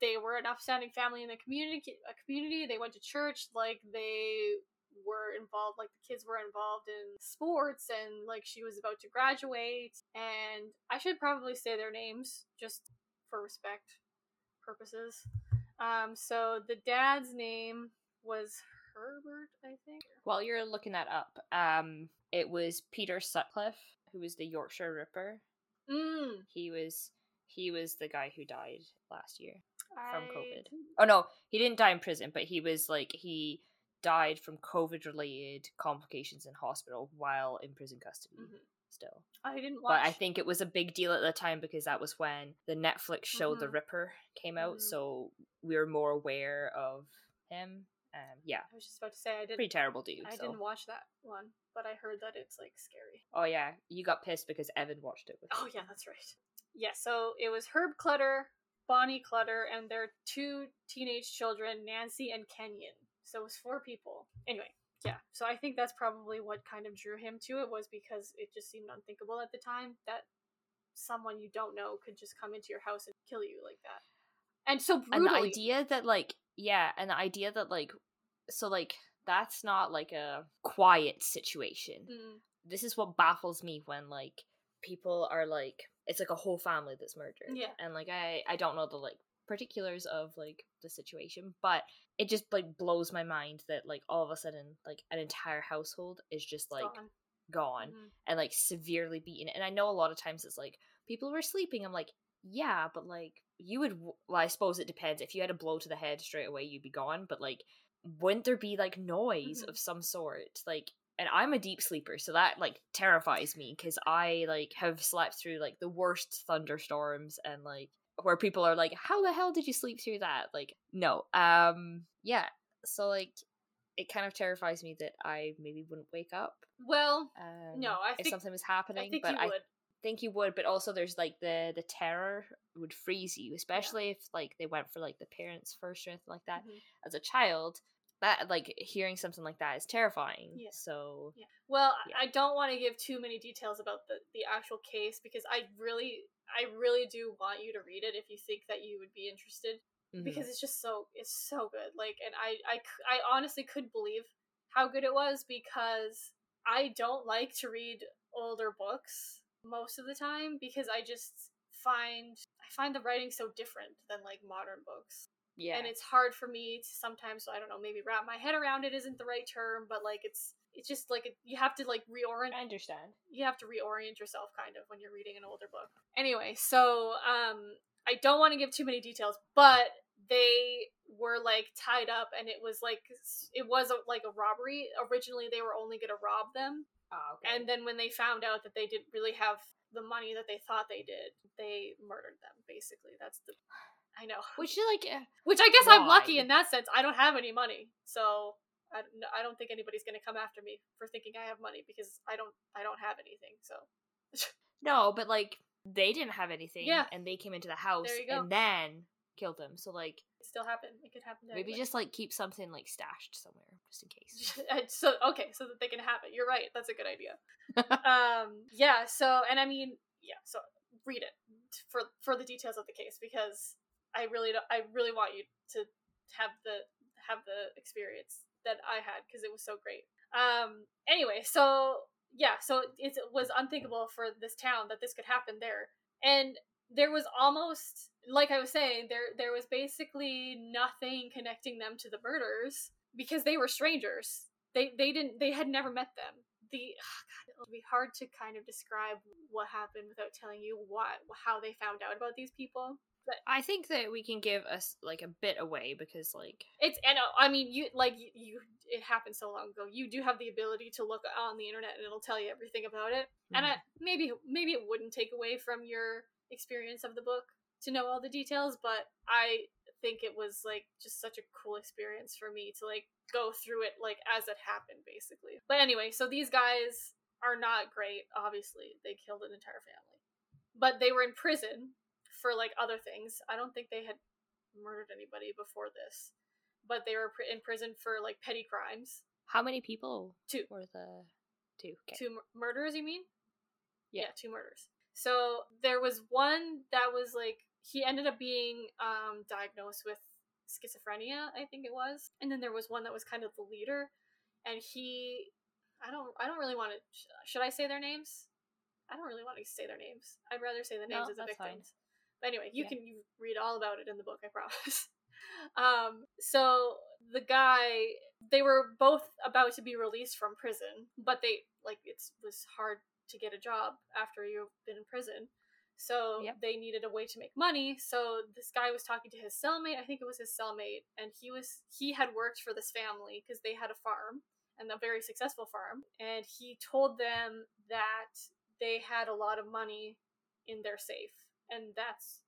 They were an upstanding family in the community a community. They went to church. Like they were involved like the kids were involved in sports and like she was about to graduate. And i should probably say their names just for respect purposes. Um so the dad's name was herbert i think While you're looking that up, um, it was Peter Sutcliffe who was the Yorkshire Ripper. mm, He was he was the guy who died last year from I COVID. Oh no, he didn't die in prison, but he was like he died from COVID related complications in hospital while in prison custody Mhm. still. i didn't watch But I think it was a big deal at the time because that was when the Netflix show The Mhm. Ripper came out, Mhm. so we were more aware of him. Um, yeah, i was just about to say i didn't pretty terrible dude. I so. didn't watch that one, but I heard that it's like scary. Oh yeah, you got pissed because Evan watched it. With Oh yeah, that's right. Yeah, so it was Herb Clutter, Bonnie Clutter, and their two teenage children, Nancy and Kenyon. So it was four people. Anyway, yeah. So I think that's probably what kind of drew him to it was because it just seemed unthinkable at the time that someone you don't know could just come into your house and kill you like that. And so and the idea that like yeah and the idea that like so like that's not like a quiet situation Mm, this is what baffles me when like people are like it's like a whole family that's murdered Yeah. and like i i don't know the like particulars of like the situation but it just like blows my mind that like all of a sudden like an entire household is just like gone. gone Mhm. and like severely beaten. And I know a lot of times it's like people were sleeping. I'm like, yeah, but like you would. Well, I suppose it depends. If you had a blow to the head straight away, you'd be gone. But like, wouldn't there be like noise Mhm. of some sort? Like, and I'm a deep sleeper, so that like terrifies me because I like have slept through like the worst thunderstorms and like where people are like, how the hell did you sleep through that? Like, no. Um, yeah. So like. It kind of terrifies me that I maybe wouldn't wake up Well, um, No, I if think- something was I happening, think but you I would. think you would. But also, there's like the the terror would freeze you, especially if like they went for like the parents first or anything like that. Mhm. As a child, that like hearing something like that is terrifying. Yeah. So Yeah. Well, Yeah. I don't want to give too many details about the the actual case because I really I really do want you to read it if you think that you would be interested mhm. because it's just so it's so good. Like and I I I honestly couldn't believe how good it was because I don't like to read older books most of the time because I just find I find the writing so different than like modern books yeah, and it's hard for me to sometimes i don't know maybe wrap my head around it isn't the right term but like it's it's just like you have to like reorient I understand. you have to reorient yourself kind of when you're reading an older book. Anyway so um i don't want to give too many details but they were like tied up and it was like it was a, like a robbery. Originally they were only going to rob them. Oh, and then when they found out that they didn't really have the money that they thought they did they murdered them basically. That's the i know *laughs* which is like eh, which I guess I'm lucky in that sense. I don't have any money, so I don't, I don't think anybody's gonna come after me for thinking I have money because I don't I don't have anything. So *laughs* no, but like they didn't have anything, Yeah. and they came into the house There you go. and then killed him. So like it still happened. It could happen. Maybe just like keep something like stashed somewhere just in case. *laughs* So okay, so that they can have it. You're right. That's a good idea. um, yeah. So and I mean, yeah. So read it for for the details of the case because I really don't, I really want you to have the have the experience that I had because it was so great. Um. Anyway, so yeah, so it was unthinkable for this town that this could happen there, and there was almost like I was saying there there was basically nothing connecting them to the murders because they were strangers. They they didn't they had never met them. The God, it'll be hard to kind of describe what happened without telling you what how they found out about these people. I think that we can give us like a bit away because like It's and uh, I mean you like you, you it happened so long ago. You do have the ability to look on the internet and it'll tell you everything about it. And I, maybe maybe it wouldn't take away from your experience of the book to know all the details, but I think it was like just such a cool experience for me to like go through it like as it happened basically. But anyway, so these guys are not great, obviously. They killed an entire family. But they were in prison for like other things. I don't think they had murdered anybody before this. But they were pr- in prison for like petty crimes. How many people Two. were the two? Okay. Two mur- murders, you mean? Yeah. two murders. So there was one that was like he ended up being um, diagnosed with schizophrenia, I think it was, and then there was one that was kind of the leader, and he, I don't, I don't really want to. Should I say their names? I don't really want to say their names. I'd rather say the names No, of the that's fine. But anyway, you Yeah. can you read all about it in the book, I promise. *laughs* um, so the guy, they were both about to be released from prison, but they like it was hard to get a job after you've been in prison. So Yep. they needed a way to make money. So this guy was talking to his cellmate. I think it was his cellmate, and he was he had worked for this family because they had a farm and a very successful farm. And he told them that they had a lot of money in their safe, and that's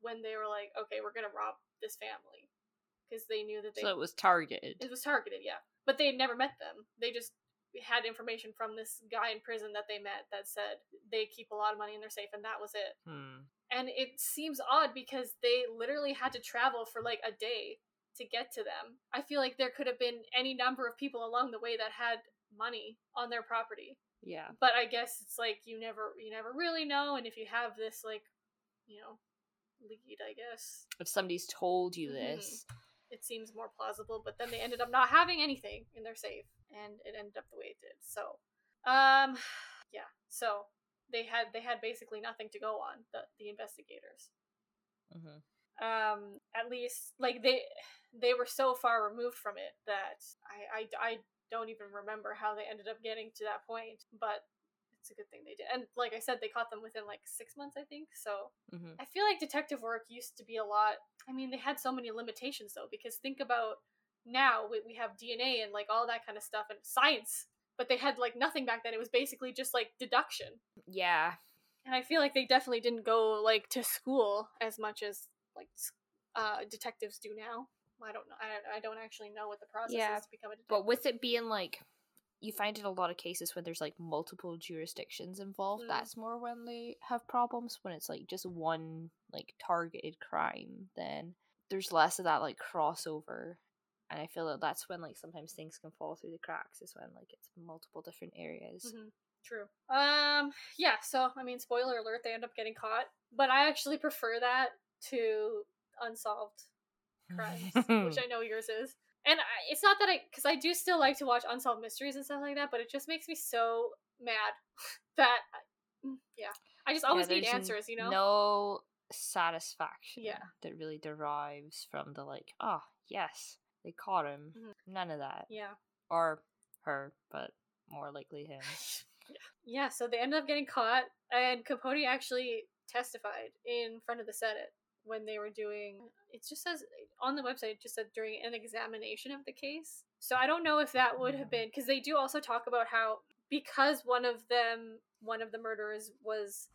when they were like, "Okay, we're gonna rob this family," because they knew that they So it was targeted. it was targeted, yeah. But they had never met them. They just had information from this guy in prison that they met that said they keep a lot of money in their safe, and that was it. Hmm. And it seems odd because they literally had to travel for like a day to get to them. I feel like there could have been any number of people along the way that had money on their property. Yeah. But I guess it's like you never you never really know and if you have this like, you know, lead, I guess, If somebody's told you Mhm. this, it seems more plausible but then they ended up not having anything in their safe and it ended up the way it did. So um *sighs* yeah. So they had they had basically nothing to go on the the investigators. Mhm. um at least like they they were so far removed from it that I, I i don't even remember how they ended up getting to that point but it's a good thing they did and like i said they caught them within like six months i think so Mhm. I feel like detective work used to be a lot. I mean, they had so many limitations though, because think about now we, we have DNA and like all that kind of stuff and science, but they had like nothing back then. It was basically just like deduction. yeah. And I feel like they definitely didn't go like to school as much as like uh, detectives do now. I don't know. I, I don't actually know what the process Yeah, is to become a detective. But with it being like, you find in a lot of cases when there's like multiple jurisdictions involved, Mm. that's more when they have problems. When it's like just one like targeted crime, then there's less of that like crossover. And I feel that that's when like sometimes things can fall through the cracks. Is when like it's multiple different areas. Mhm. True. Um. Yeah. So I mean, spoiler alert: they end up getting caught. But I actually prefer that to unsolved crimes, which *laughs* I know yours is. And I, it's not that I, because I do still like to watch unsolved mysteries and stuff like that, but it just makes me so mad *laughs* that, I- mm, yeah, I just Yeah, always need answers, you know? No satisfaction Yeah. that really derives from the like, oh yes, they caught him. Mhm. None of that. Yeah. Or her, but more likely *laughs* him. Yeah, so they ended up getting caught, and Capote actually testified in front of the Senate when they were doing. It just says on the website, it just said during an examination of the case. So I don't know if that would have Mm. been because they do also talk about how because one of them, one of the murderers was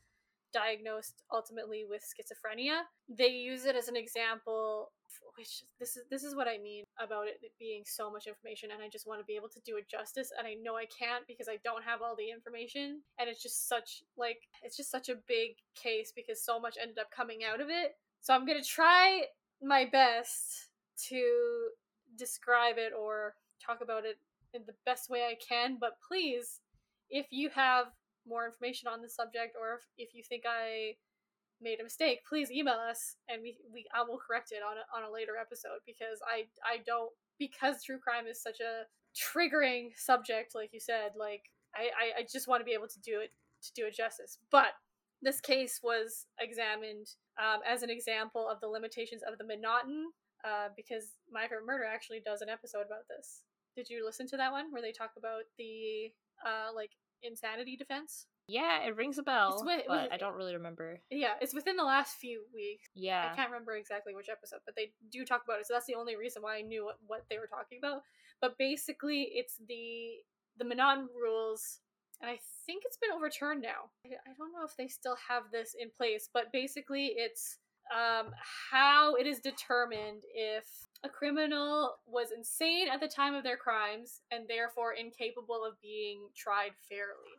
diagnosed ultimately with schizophrenia, they use it as an example. Which this is this is what I mean about it being so much information, and I just want to be able to do it justice, and I know I can't because I don't have all the information, and it's just such like it's just such a big case because so much ended up coming out of it. So I'm gonna try my best to describe it or talk about it in the best way I can, but please, if you have more information on the subject or if, if you think I made a mistake, please email us and we, we I will correct it on a, on a later episode because I I don't because true crime is such a triggering subject like you said like I, I, I just want to be able to do it to do it justice. But this case was examined um, as an example of the limitations of the M'Naghten uh, because my favorite murder actually does an episode about this did you listen to that one where they talk about the uh, like insanity defense Yeah, it rings a bell, wi- but with- I don't really remember. yeah it's within the last few weeks Yeah. I can't remember exactly which episode, but they do talk about it. So that's the only reason why I knew what, what they were talking about. But basically, it's the the M'Naghten rules, and I think it's been overturned now. I, don't know if they still have this in place, but basically, it's um, how it is determined if a criminal was insane at the time of their crimes and therefore incapable of being tried fairly.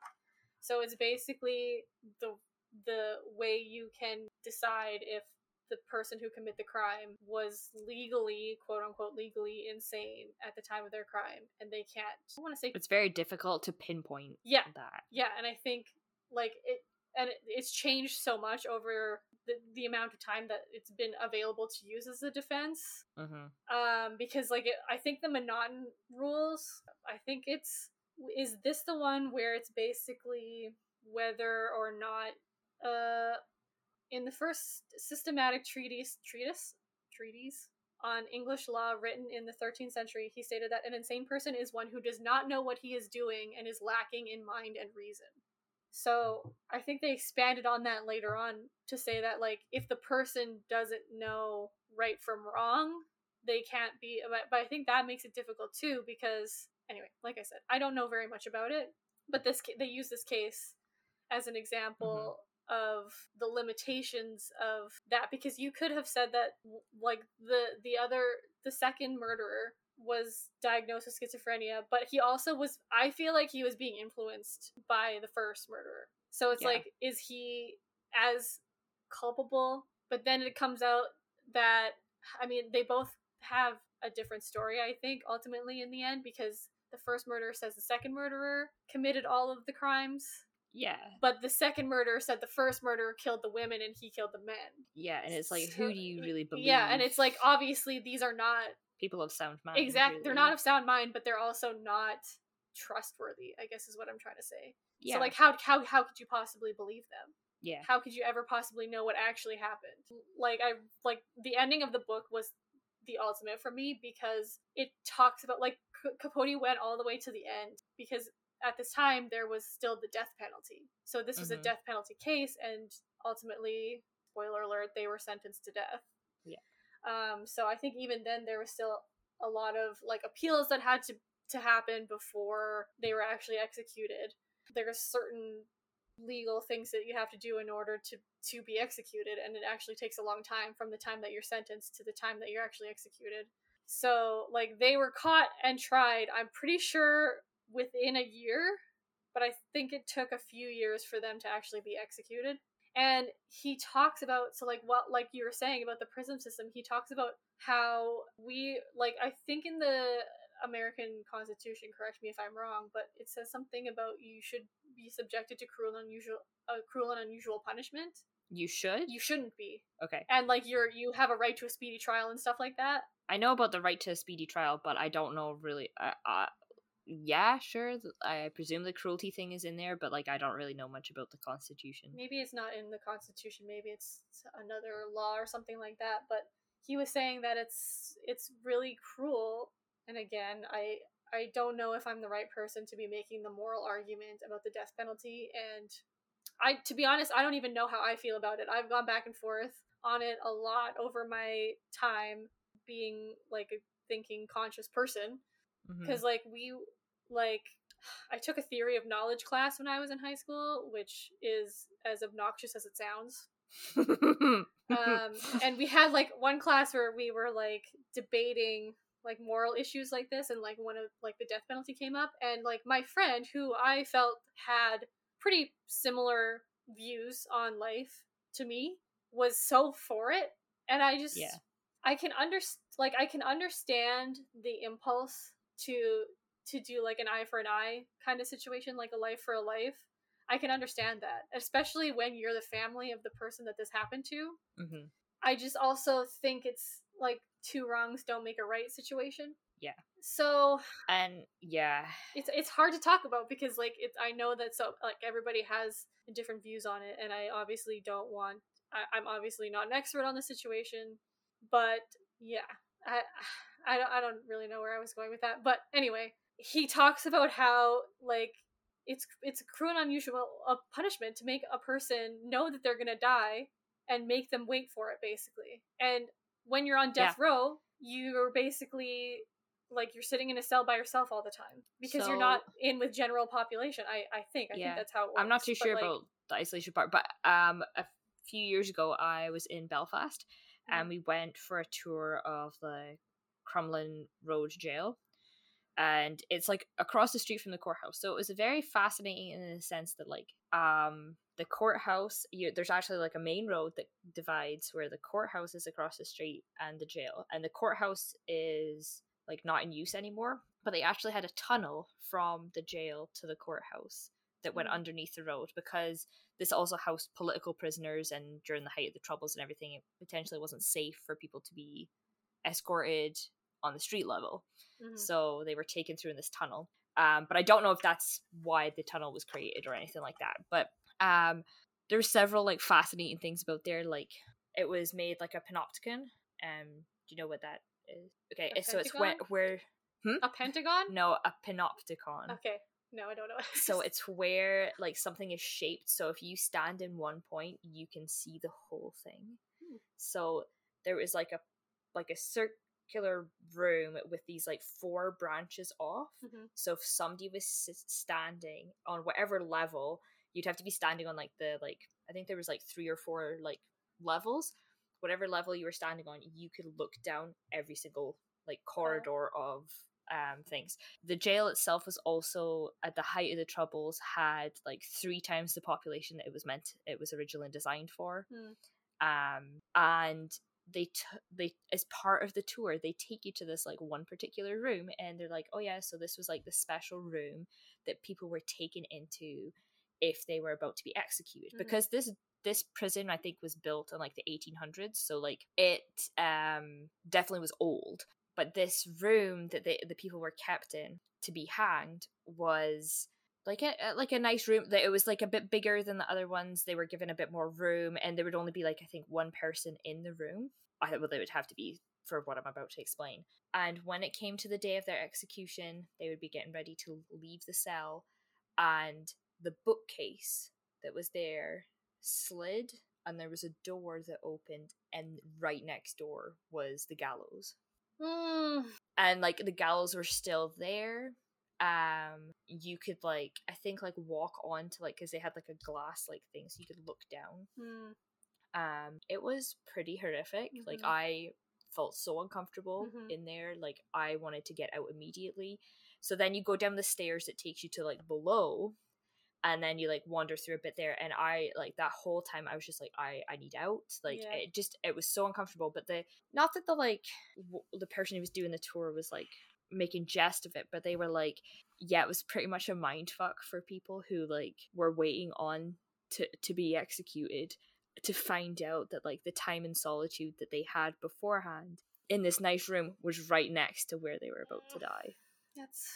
So it's basically the the way you can decide if the person who committed the crime was legally, quote unquote, legally insane at the time of their crime, and they can't. I want to say it's very difficult to pinpoint. Yeah, that. Yeah, and I think like it, and it, it's changed so much over the, the amount of time that it's been available to use as a defense. Mm-hmm. Um, because like it, I think the M'Naghten rules. I think it's is this the one where it's basically whether or not uh in the first systematic treatise treatise treatise on English law written in the 13th century, he stated that an insane person is one who does not know what he is doing and is lacking in mind and reason. So I think they expanded on that later on to say that like if the person doesn't know right from wrong, they can't be. But, but I think that makes it difficult too because anyway, like I said, I don't know very much about it, but this they use this case as an example mm-hmm. Of the limitations of that because you could have said that like the the other the second murderer was diagnosed with schizophrenia, but he also was I feel like he was being influenced by the first murderer. So it's yeah. like is he as culpable? But then it comes out that I mean, they both have a different story, I think, ultimately in the end because the first murderer says the second murderer committed all of the crimes. Yeah. But the second murderer said the first murderer killed the women and he killed the men. Yeah, and it's like, so, who do you really believe? Yeah, and it's like, obviously, these are not people of sound mind. Exactly. Really. They're not of sound mind, but they're also not trustworthy, I guess is what I'm trying to say. Yeah. So like how how how could you possibly believe them? Yeah. How could you ever possibly know what actually happened? Like I like the ending of the book was the ultimate for me because it talks about like Capote went all the way to the end because at this time there was still the death penalty. So this was mm-hmm. a death penalty case and ultimately spoiler alert they were sentenced to death. Yeah. Um, so I think even then there was still a lot of like appeals that had to to happen before they were actually executed. There are certain legal things that you have to do in order to to be executed, and it actually takes a long time from the time that you're sentenced to the time that you're actually executed. So like they were caught and tried. I'm pretty sure within a year, but I think it took a few years for them to actually be executed. And he talks about so like what like you were saying about the prison system he talks about how we like i think in the american constitution correct me if i'm wrong but it says something about you should be subjected to cruel and unusual uh, cruel and unusual punishment. You should? You shouldn't be. Okay. And like you're you have a right to a speedy trial and stuff like that. I know about the right to a speedy trial but i don't know really uh, uh, yeah, sure. I presume the cruelty thing is in there, but like I don't really know much about the Constitution. Maybe it's not in the Constitution. Maybe it's another law or something like that. But he was saying that it's it's really cruel. And again, I I don't know if I'm the right person to be making the moral argument about the death penalty. And I, to be honest, I don't even know how I feel about it. I've gone back and forth on it a lot over my time being like a thinking conscious person because mm-hmm. like we like I took a theory of knowledge class when I was in high school, which is as obnoxious as it sounds. *laughs* um, and we had like one class where we were like debating like moral issues like this, and like one of like the death penalty came up, and like my friend who I felt had pretty similar views on life to me was so for it, and I just yeah. I can understand like I can understand the impulse to to do like an eye for an eye kind of situation, like a life for a life. I can understand that, especially when you're the family of the person that this happened to. Mm-hmm. I just also think it's like two wrongs don't make a right situation. Yeah. So and yeah, it's it's hard to talk about because like it's I know that so like everybody has different views on it, and I obviously don't want. I, I'm obviously not an expert on the situation, but yeah, I *sighs* I don't I don't really know where I was going with that. But anyway, he talks about how like it's it's a cruel and unusual a punishment to make a person know that they're gonna die and make them wait for it basically. And when you're on death yeah. row, you're basically like you're sitting in a cell by yourself all the time because so, you're not in with general population. I I think I yeah. think that's how it works. I'm not too sure like, about the isolation part, but um a few years ago, I was in Belfast Mhm. and we went for a tour of the Crumlin Road Jail. And it's like across the street from the courthouse. So it was very fascinating in the sense that like um the courthouse you, there's actually like a main road that divides where the courthouse is across the street and the jail. And the courthouse is like not in use anymore, but they actually had a tunnel from the jail to the courthouse that went Mhm. underneath the road because this also housed political prisoners and during the height of the troubles and everything it potentially wasn't safe for people to be escorted on the street level Mhm. so they were taken through in this tunnel um, but i don't know if that's why the tunnel was created or anything like that but um, there's several like fascinating things about there like it was made like a panopticon um do you know what that is okay A so it's where, where a pentagon. no a panopticon Okay. No, I don't know. so it's where like something is shaped so if you stand in one point you can see the whole thing Hmm. so there was like a like a circular room with these like four branches off. Mhm. so if somebody was standing on whatever level you'd have to be standing on like the like i think there was like three or four like levels. Whatever level you were standing on you could look down every single like corridor of um things. The jail itself was also at the height of the troubles had like three times the population that it was meant it was originally designed for. Hmm. um and they t- they as part of the tour they take you to this like one particular room and they're like oh yeah so this was like the special room that people were taken into if they were about to be executed Mhm. because this this prison i think was built in like the 1800s so like it um definitely was old but this room that they, the people were kept in to be hanged was like a like a nice room that it was like a bit bigger than the other ones. They were given a bit more room and there would only be like i think one person in the room. I well they would have to be for what i'm about to explain. And when it came to the day of their execution they would be getting ready to leave the cell and the bookcase that was there slid and there was a door that opened and right next door was the gallows. Mm. and like the gallows were still there um you could like i think like walk on to like because they had like a glass like thing so you could look down Mm. um it was pretty horrific like Mhm. i felt so uncomfortable Mhm. in there like i wanted to get out immediately so then you go down the stairs that takes you to like below and then you like wander through a bit there and i like that whole time i was just like i i need out like Yeah. it just it was so uncomfortable but the not that the like w- the person who was doing the tour was like making jest of it but they were like yeah it was pretty much a mind fuck for people who like were waiting on to to be executed to find out that like the time and solitude that they had beforehand in this nice room was right next to where they were about to die *sighs* That's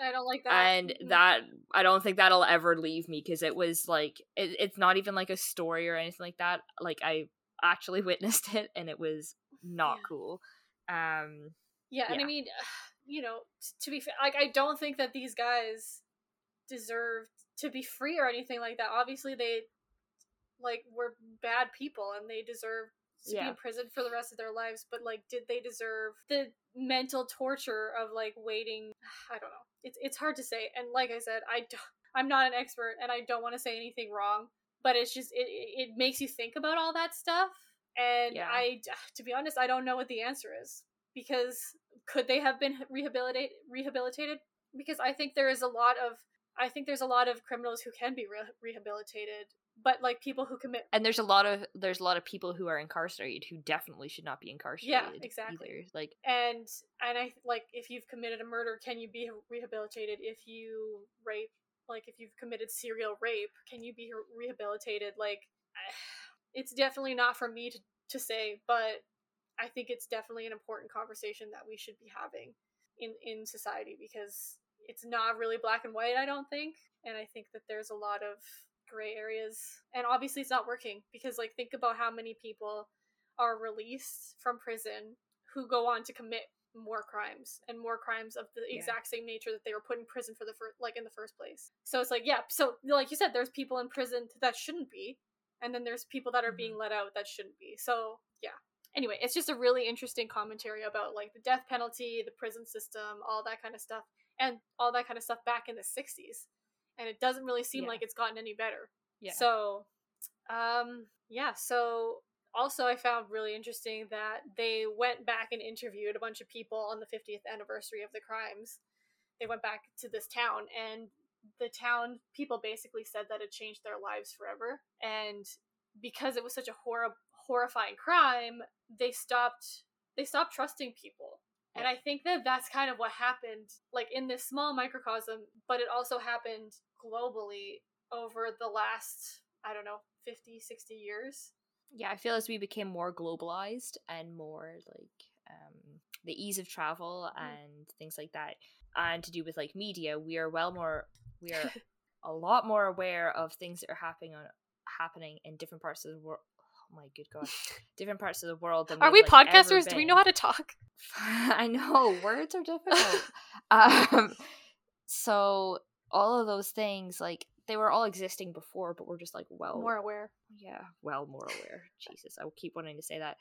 I. I don't like that. and Mm. that i don't think that'll ever leave me because it was like it, it's not even like a story or anything like that like i actually *laughs* witnessed it and it was not Yeah. cool um Yeah, and I mean, *sighs* you know, t- to be fair, like I don't think that these guys deserve to be free or anything like that. Obviously, they like were bad people and they deserve to be Yeah. in prison for the rest of their lives. But like, did they deserve the mental torture of like waiting? *sighs* I don't know. It's it's hard to say. And like I said, I don't, *laughs* I'm not an expert and I don't want to say anything wrong. But it's just it it it makes you think about all that stuff. And Yeah. I, *sighs* to be honest, I don't know what the answer is because could they have been rehabilitated rehabilitated because i think there is a lot of i think there's a lot of criminals who can be re- rehabilitated but like people who commit and there's a lot of there's a lot of people who are incarcerated who definitely should not be incarcerated yeah exactly. either. like and and i like if you've committed a murder can you be rehabilitated if you rape like if you've committed serial rape can you be rehabilitated like *sighs* it's definitely not for me to, to say but i think it's definitely an important conversation that we should be having in in society because it's not really black and white i don't think. And i think that there's a lot of gray areas. And obviously it's not working because like think about how many people are released from prison who go on to commit more crimes and more crimes of the Yeah. exact same nature that they were put in prison for the first like in the first place. So it's like yeah so like you said there's people in prison that shouldn't be. And then there's people that are mm-hmm. being let out that shouldn't be. So yeah anyway it's just a really interesting commentary about like the death penalty the prison system all that kind of stuff and all that kind of stuff back in the 60s and it doesn't really seem Yeah. like it's gotten any better yeah so Um, yeah, so also I found really interesting that they went back and interviewed a bunch of people on the 50th anniversary of the crimes. They went back to this town and the town people basically said that it changed their lives forever and because it was such a hor- horrifying crime, they stopped they stopped trusting people. And I think that that's kind of what happened like in this small microcosm, but it also happened globally over the last I don't know, 50, 60 years. Yeah, I feel as we became more globalized and more like um, the ease of travel Mm. and things like that, and to do with like media, we are well more we are *laughs* a lot more aware of things that are happening on happening in different parts of the world. Oh my good god, different parts of the world. Than Are we like, podcasters? Do we know how to talk? *laughs* I know words are *laughs* difficult. um, so all of those things, like they were all existing before, but we're just like, well, More aware. yeah, well, more aware. Jesus, I will keep wanting to say that.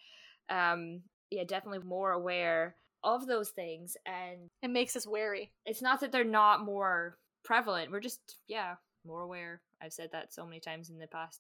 Um, yeah, definitely more aware of those things, and It makes us wary. it's not that they're not more prevalent. We're just, yeah, more aware. I've said that so many times in the past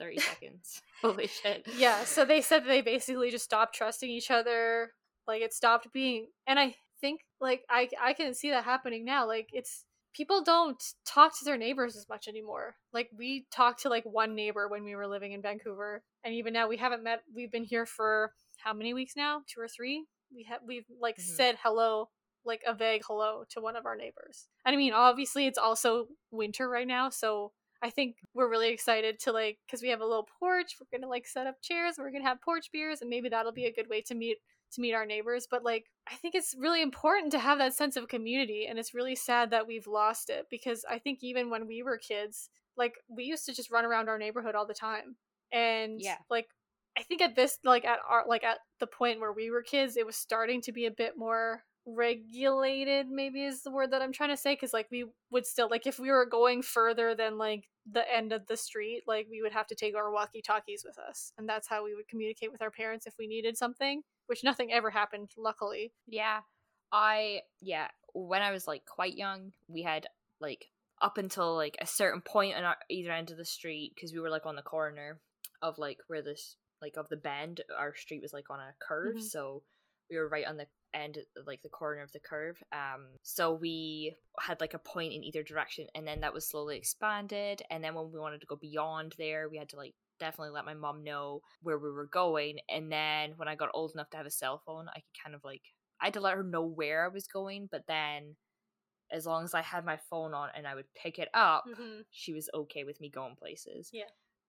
thirty seconds. *laughs* Holy shit! Yeah, so they said they basically just stopped trusting each other. Like it stopped being and I think like I I can see that happening now. Like it's people don't talk to their neighbors as much anymore. Like we talked to like one neighbor when we were living in Vancouver and even now we haven't met we've been here for how many weeks now? 2 or 3? We have we've like Mhm. said hello like a vague hello to one of our neighbors. And I mean obviously it's also winter right now, so I think we're really excited to like because we have a little porch. We're gonna like set up chairs. We're gonna have porch beers, and maybe that'll be a good way to meet to meet our neighbors. But like, I think it's really important to have that sense of community, and it's really sad that we've lost it because I think even when we were kids, like we used to just run around our neighborhood all the time, and Yeah. like I think at this like at our like at the point where we were kids, it was starting to be a bit more regulated maybe is the word that i'm trying to say because like we would still like if we were going further than like the end of the street like we would have to take our walkie talkies with us and that's how we would communicate with our parents if we needed something which nothing ever happened luckily Yeah. I yeah, when I was like quite young, we had like up until like a certain point on our, either end of the street because we were like on the corner of like where this like of the bend. Our street was like on a curve, Mhm. so we were right on the end like the corner of the curve. Um so we had like a point in either direction and then that was slowly expanded and then when we wanted to go beyond there, we had to like definitely let my mom know where we were going and then when I got old enough to have a cell phone, I could kind of like I had to let her know where I was going, but then as long as I had my phone on and I would pick it up, mm-hmm. she was okay with me going places. Yeah.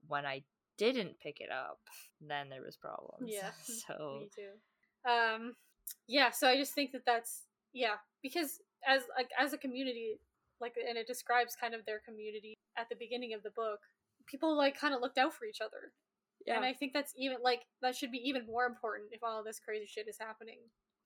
When I didn't pick it up, then there was problems. Yeah. *laughs* So *laughs* me too um yeah so i just think that that's yeah because as like as a community like and it describes kind of their community at the beginning of the book people like kind of looked out for each other Yeah. and i think that's even like that should be even more important if all this crazy shit is happening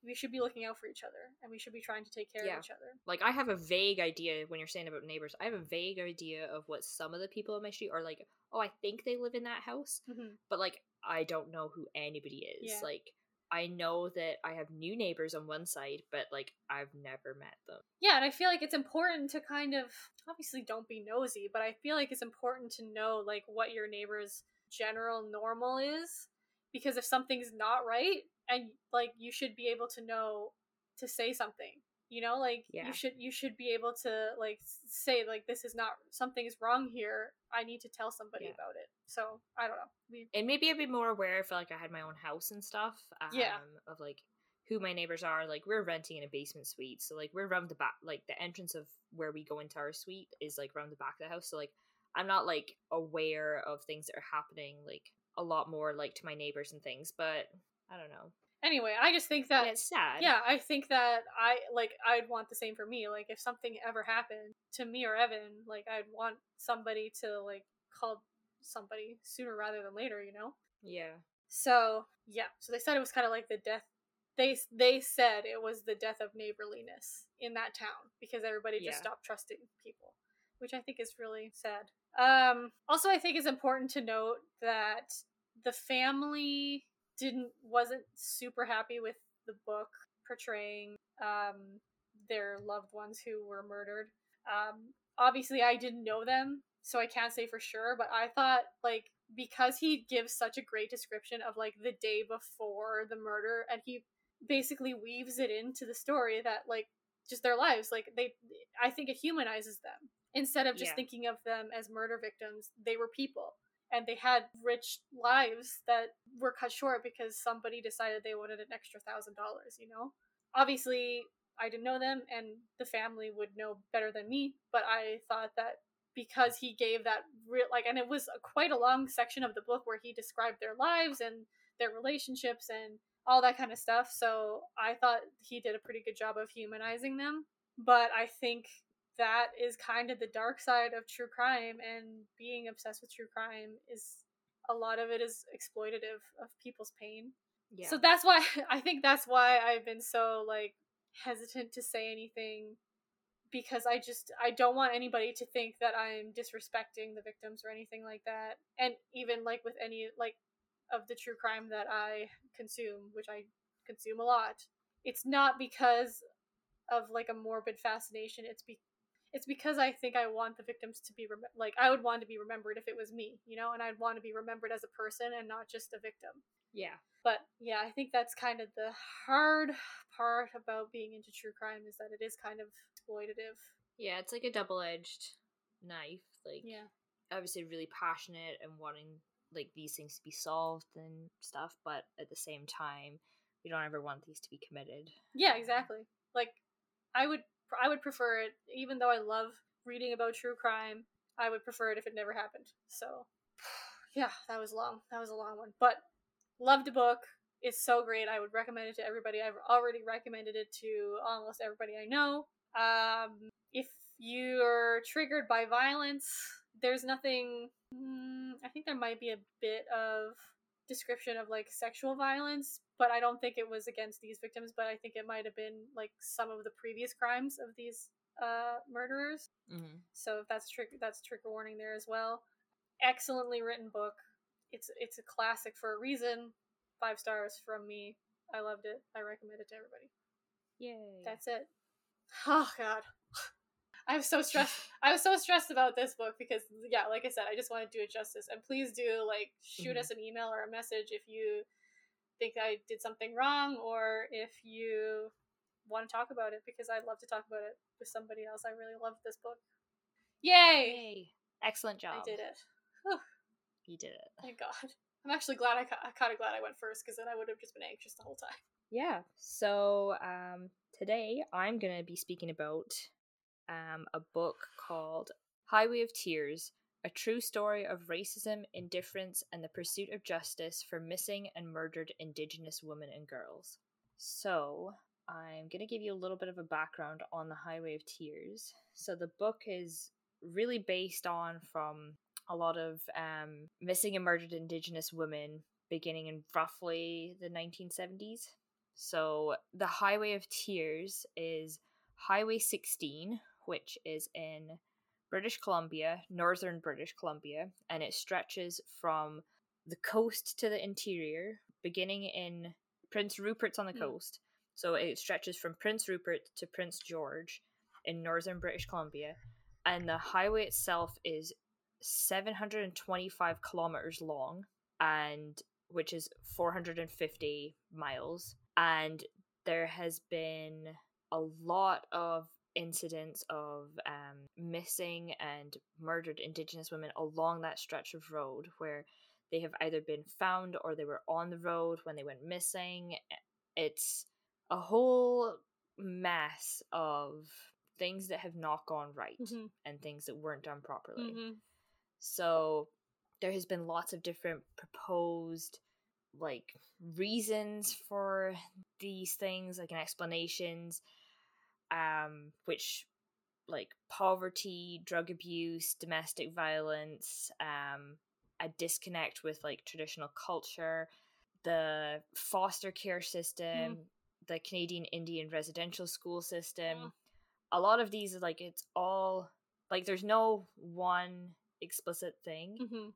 we should be looking out for each other and we should be trying to take care Yeah. of each other like I have a vague idea when you're saying about neighbors. I have a vague idea of what some of the people on my street are like. Oh, I think they live in that house, mm-hmm. but like I don't know who anybody is. Yeah. Like I know that I have new neighbors on one side, but like I've never met them. yeah and i feel like it's important to kind of obviously don't be nosy but i feel like it's important to know like what your neighbor's general normal is because if something's not right and like you should be able to know to say something you know like Yeah. you should you should be able to like say like this is not something is wrong here i need to tell somebody Yeah. about it so i don't know we and maybe I'd be more aware if like I had my own house and stuff. Um, Yeah. Of like who my neighbors are. Like we're renting in a basement suite, so like we're around the back. Like the entrance of where we go into our suite is like around the back of the house. So like I'm not like aware of things that are happening like a lot more like to my neighbors and things. But I don't know. Anyway i just think that Yeah, it's sad. yeah i think that i like i'd want the same for me like if something ever happened to me or evan like i'd want somebody to like call somebody sooner rather than later you know Yeah. so yeah so they said it was kind of like the death they they said it was the death of neighborliness in that town because everybody just Yeah. stopped trusting people which i think is really sad um also i think it's important to note that the family didn't wasn't super happy with the book portraying um their loved ones who were murdered. Um obviously i didn't know them so i can't say for sure but i thought like because he gives such a great description of like the day before the murder and he basically weaves it into the story that like just their lives like they i think it humanizes them. Instead of just Yeah. thinking of them as murder victims they were people and they had rich lives that were cut short because somebody decided they wanted an extra thousand dollars you know? Obviously i didn't know them and the family would know better than me but i thought that because he gave that real like and it was a, quite a long section of the book where he described their lives and their relationships and all that kind of stuff so i thought he did a pretty good job of humanizing them but i think that is kind of the dark side of true crime and being obsessed with true crime is a lot of it is exploitative of people's pain Yeah. so that's why *laughs* I think that's why I've been so like hesitant to say anything because I just I don't want anybody to think that I'm disrespecting the victims or anything like that. And even like with any like of the true crime that I consume, which I consume a lot, it's not because of like a morbid fascination. It's be it's because I think I want the victims to be rem- like I would want to be remembered if it was me, you know, and I'd want to be remembered as a person and not just a victim. yeah. But yeah, I think that's kind of the hard part about being into true crime is that it is kind of exploitative. Yeah, it's like a double edged knife. Like Yeah. obviously really passionate and wanting like these things to be solved and stuff, but at the same time, we don't ever want these to be committed. Yeah, exactly. Like I would I would prefer it even though I love reading about true crime, I would prefer it if it never happened. So yeah, that was long. That was a long one. But loved the book. It's so great. I would recommend it to everybody. I've already recommended it to almost everybody I know. Um, if you're triggered by violence, there's nothing. Mm, I think there might be a bit of description of like sexual violence, but I don't think it was against these victims. But I think it might have been like some of the previous crimes of these uh, murderers. Mm-hmm. So if that's trick that's trigger warning there as well. Excellently written book. It's it's a classic for a reason. Five stars from me. I loved it. I recommend it to everybody. Yay. That's it. Oh god. *laughs* I'm so stressed. *laughs* I was so stressed about this book because yeah, like I said, I just want to do it justice. And please do like shoot Mhm. us an email or a message if you think I did something wrong or if you want to talk about it because I'd love to talk about it with somebody else. I really loved this book. Yay! Yay. Excellent job. I did it. Whew, You did it. thank God. I'm actually glad I, ca- kind of glad I went first because then I would have just been anxious the whole time. Yeah. So um, today I'm going to be speaking about um, a book called Highway of Tears A True Story of Racism, Indifference, and the Pursuit of Justice for Missing and Murdered Indigenous Women and Girls. So I'm going to give you a little bit of a background on the Highway of Tears. So the book is really based on from a lot of um, missing and murdered Indigenous women beginning in roughly the 1970s. So the Highway of Tears is Highway 16, which is in British Columbia, northern British Columbia, and it stretches from the coast to the interior, beginning in Prince Rupert's on the Hmm. coast. So it stretches from Prince Rupert to Prince George in northern British Columbia, and the highway itself is 725 kilometers long and which is 450 miles and there has been a lot of incidents of um, missing and murdered indigenous women along that stretch of road where they have either been found or they were on the road when they went missing it's a whole mess of things that have not gone right Mhm. and things that weren't done properly Mm-hmm. so there has been lots of different proposed like reasons for these things, like and explanations, um, which like poverty, drug abuse, domestic violence, um, a disconnect with like traditional culture, the foster care system, the Canadian Indian residential school system. Oh. A lot of these are like it's all like there's no one explicit thing Mm-hmm.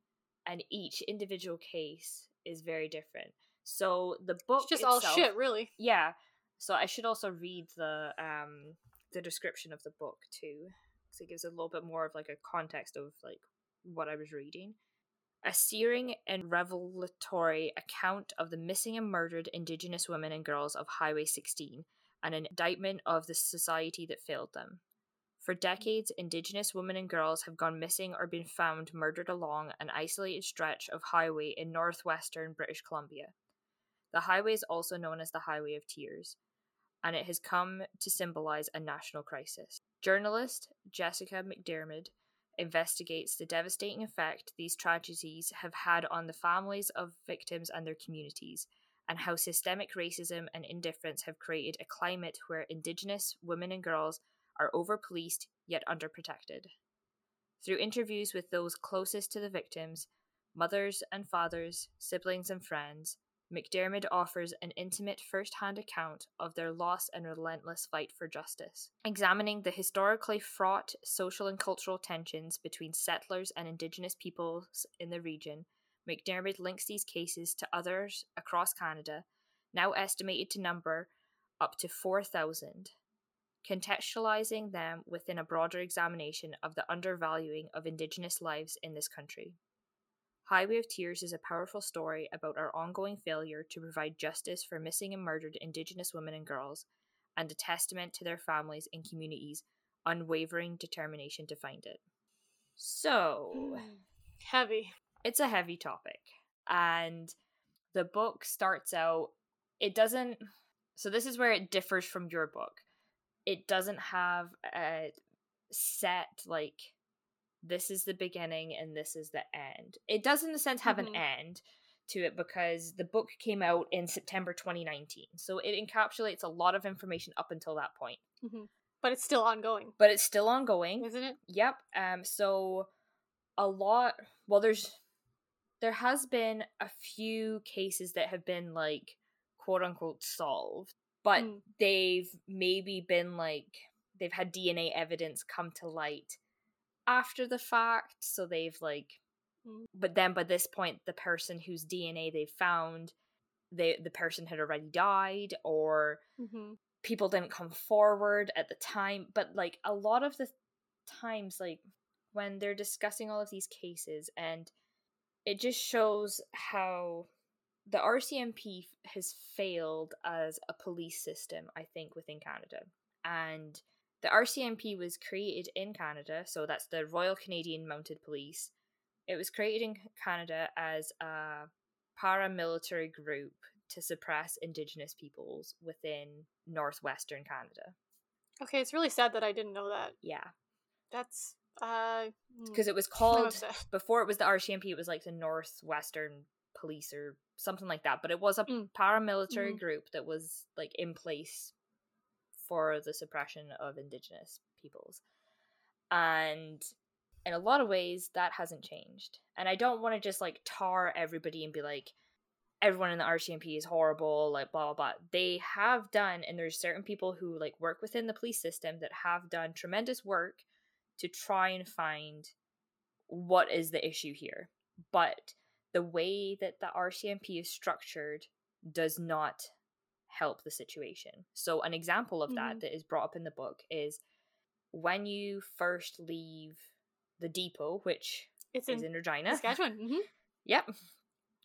and each individual case is very different. So the book It's just all shit, really. Yeah. So I should also read the um the description of the book too, because it gives a little bit more of like a context of like what I was reading. a searing and revelatory account of the missing and murdered Indigenous women and girls of Highway 16, and an indictment of the society that failed them. For decades, Indigenous women and girls have gone missing or been found murdered along an isolated stretch of highway in northwestern British Columbia. The highway is also known as the Highway of Tears, and it has come to symbolize a national crisis. Journalist Jessica McDiarmid investigates the devastating effect these tragedies have had on the families of victims and their communities, and how systemic racism and indifference have created a climate where Indigenous women and girls are over policed yet underprotected. Through interviews with those closest to the victims, mothers and fathers, siblings and friends, McDiarmid offers an intimate first hand account of their loss and relentless fight for justice. Examining the historically fraught social and cultural tensions between settlers and Indigenous peoples in the region, McDiarmid links these cases to others across Canada, now estimated to number up to 4,000, contextualizing them within a broader examination of the undervaluing of Indigenous lives in this country. Highway of Tears is a powerful story about our ongoing failure to provide justice for missing and murdered Indigenous women and girls, and a testament to their families and communities' unwavering determination to find it. So, hmm. Heavy. it's a heavy topic, and the book starts out, it doesn't, so this is where it differs from your book. It doesn't have a set, like, this is the beginning and this is the end. It does, in a sense, have Mhm. an end to it because the book came out in September 2019. So it encapsulates a lot of information up until that point. hmm But it's still ongoing, But it's still ongoing. isn't it? Yep. Um so a lot well there's there has been a few cases that have been like quote unquote solved, but Mm. they've maybe been like they've had DNA evidence come to light after the fact, so they've like Mm. but then by this point the person whose DNA they found they the person had already died or hmm people didn't come forward at the time but like a lot of the times like when they're discussing all of these cases and it just shows how the RCMP has failed as a police system I think within Canada and the RCMP was created in Canada so that's the Royal Canadian Mounted Police it was created in Canada as a paramilitary group to suppress indigenous peoples within northwestern Canada. Okay, it's really sad that I didn't know that. Yeah, That's uh because it was called *laughs* before it was the RCMP. It was like the Northwestern Police or something like that. But it was a Mm. paramilitary Mhm. group that was like in place for the suppression of indigenous peoples, and in a lot of ways that hasn't changed. And I don't want to just like tar everybody and be like everyone in the RCMP is horrible, like blah blah blah. They have done, and there's certain people who like work within the police system that have done tremendous work to try and find what is the issue here. But the way that the RCMP is structured does not help the situation. So an example of that Mhm. that is brought up in the book is when you first leave the depot, which It's is in in Regina. *laughs* Saskatchewan. hmm Yep.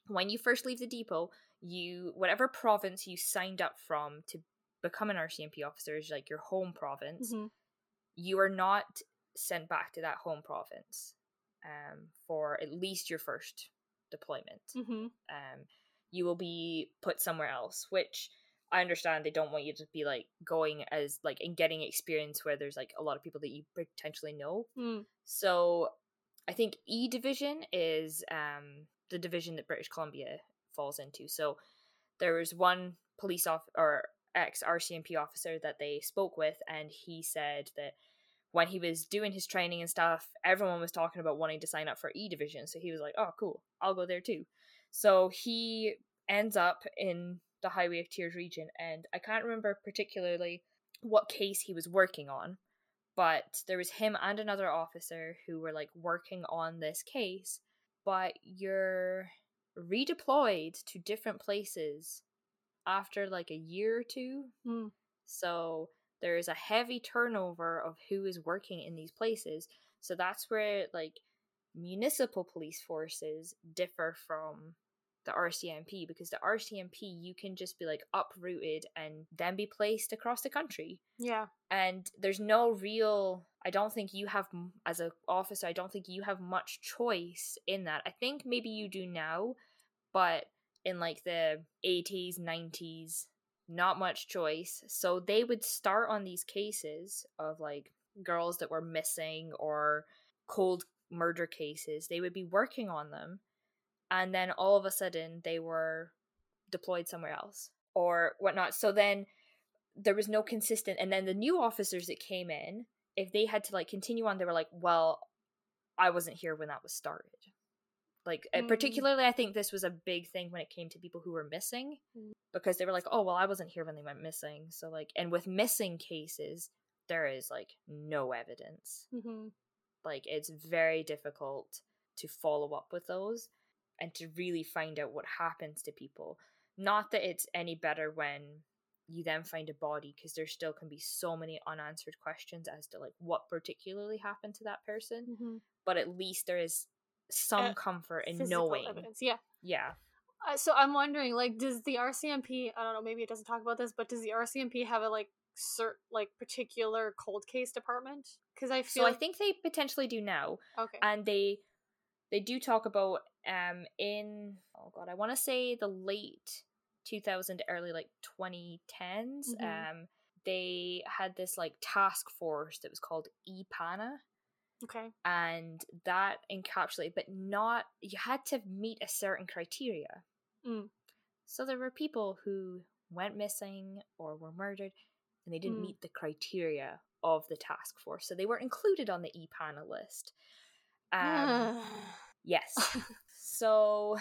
When you first leave the depot, you whatever province you signed up from to become an RCMP officer is like your home province. hmm You are not sent back to that home province um, for at least your first deployment. hmm Um, you will be put somewhere else, which I understand they don't want you to be like going as like and getting experience where there's like a lot of people that you potentially know. Mm. So I think E division is um the division that British Columbia falls into. So there was one police off or ex RCMP officer that they spoke with and he said that when he was doing his training and stuff, everyone was talking about wanting to sign up for E division. So he was like, "Oh, cool. I'll go there too." So he ends up in the Highway of Tears region and I can't remember particularly what case he was working on but there was him and another officer who were like working on this case but you're redeployed to different places after like a year or two Mm. so there is a heavy turnover of who is working in these places so that's where like municipal police forces differ from the RCMP because the RCMP you can just be like uprooted and then be placed across the country. Yeah. And there's no real I don't think you have as an officer I don't think you have much choice in that. I think maybe you do now, but in like the 80s, 90s, not much choice. So they would start on these cases of like girls that were missing or cold murder cases. They would be working on them and then all of a sudden they were deployed somewhere else or whatnot. So then there was no consistent and then the new officers that came in, if they had to like continue on, they were like, Well, I wasn't here when that was started. Like mm. particularly I think this was a big thing when it came to people who were missing mm. because they were like, Oh well I wasn't here when they went missing. So like and with missing cases, there is like no evidence. Mm-hmm. Like it's very difficult to follow up with those and to really find out what happens to people. Not that it's any better when you then find a body because there still can be so many unanswered questions as to like what particularly happened to that person mm-hmm. but at least there is some uh, comfort in knowing evidence. yeah yeah uh, so i'm wondering like does the rcmp i don't know maybe it doesn't talk about this but does the rcmp have a like cert like particular cold case department because i feel so i think they potentially do now okay and they they do talk about um in oh god i want to say the late 2000 early like 2010s mm-hmm. um they had this like task force that was called EPANA okay and that encapsulated but not you had to meet a certain criteria mm. so there were people who went missing or were murdered and they didn't mm. meet the criteria of the task force so they weren't included on the EPANA list um, *sighs* yes *laughs* so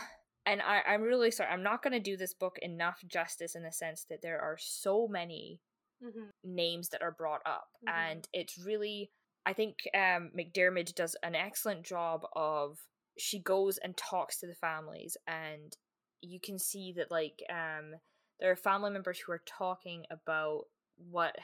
and I, I'm really sorry, I'm not gonna do this book enough justice in the sense that there are so many mm-hmm. names that are brought up. Mm-hmm. And it's really I think um McDiarmid does an excellent job of she goes and talks to the families and you can see that like um there are family members who are talking about what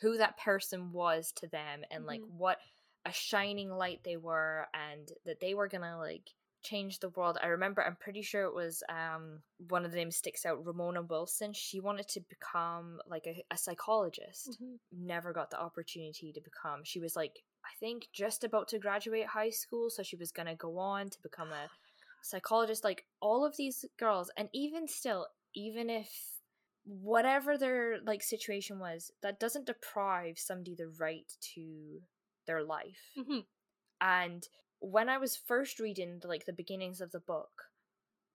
who that person was to them and mm-hmm. like what a shining light they were and that they were gonna like change the world. I remember, I'm pretty sure it was um one of the names sticks out. Ramona Wilson. She wanted to become like a, a psychologist. Mm-hmm. Never got the opportunity to become. She was like, I think, just about to graduate high school, so she was gonna go on to become a *sighs* psychologist. Like all of these girls, and even still, even if whatever their like situation was, that doesn't deprive somebody the right to their life. Mm-hmm. And when I was first reading the, like the beginnings of the book,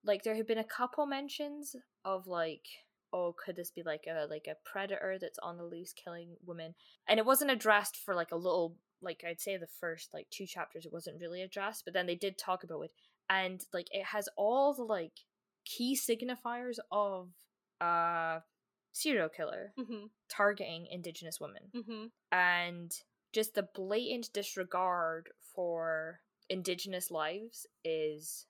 like there had been a couple mentions of like oh could this be like a like a predator that's on the loose killing women and it wasn't addressed for like a little like i'd say the first like two chapters it wasn't really addressed but then they did talk about it and like it has all the like key signifiers of uh serial killer mm-hmm. targeting indigenous women mm-hmm. and just the blatant disregard for indigenous lives is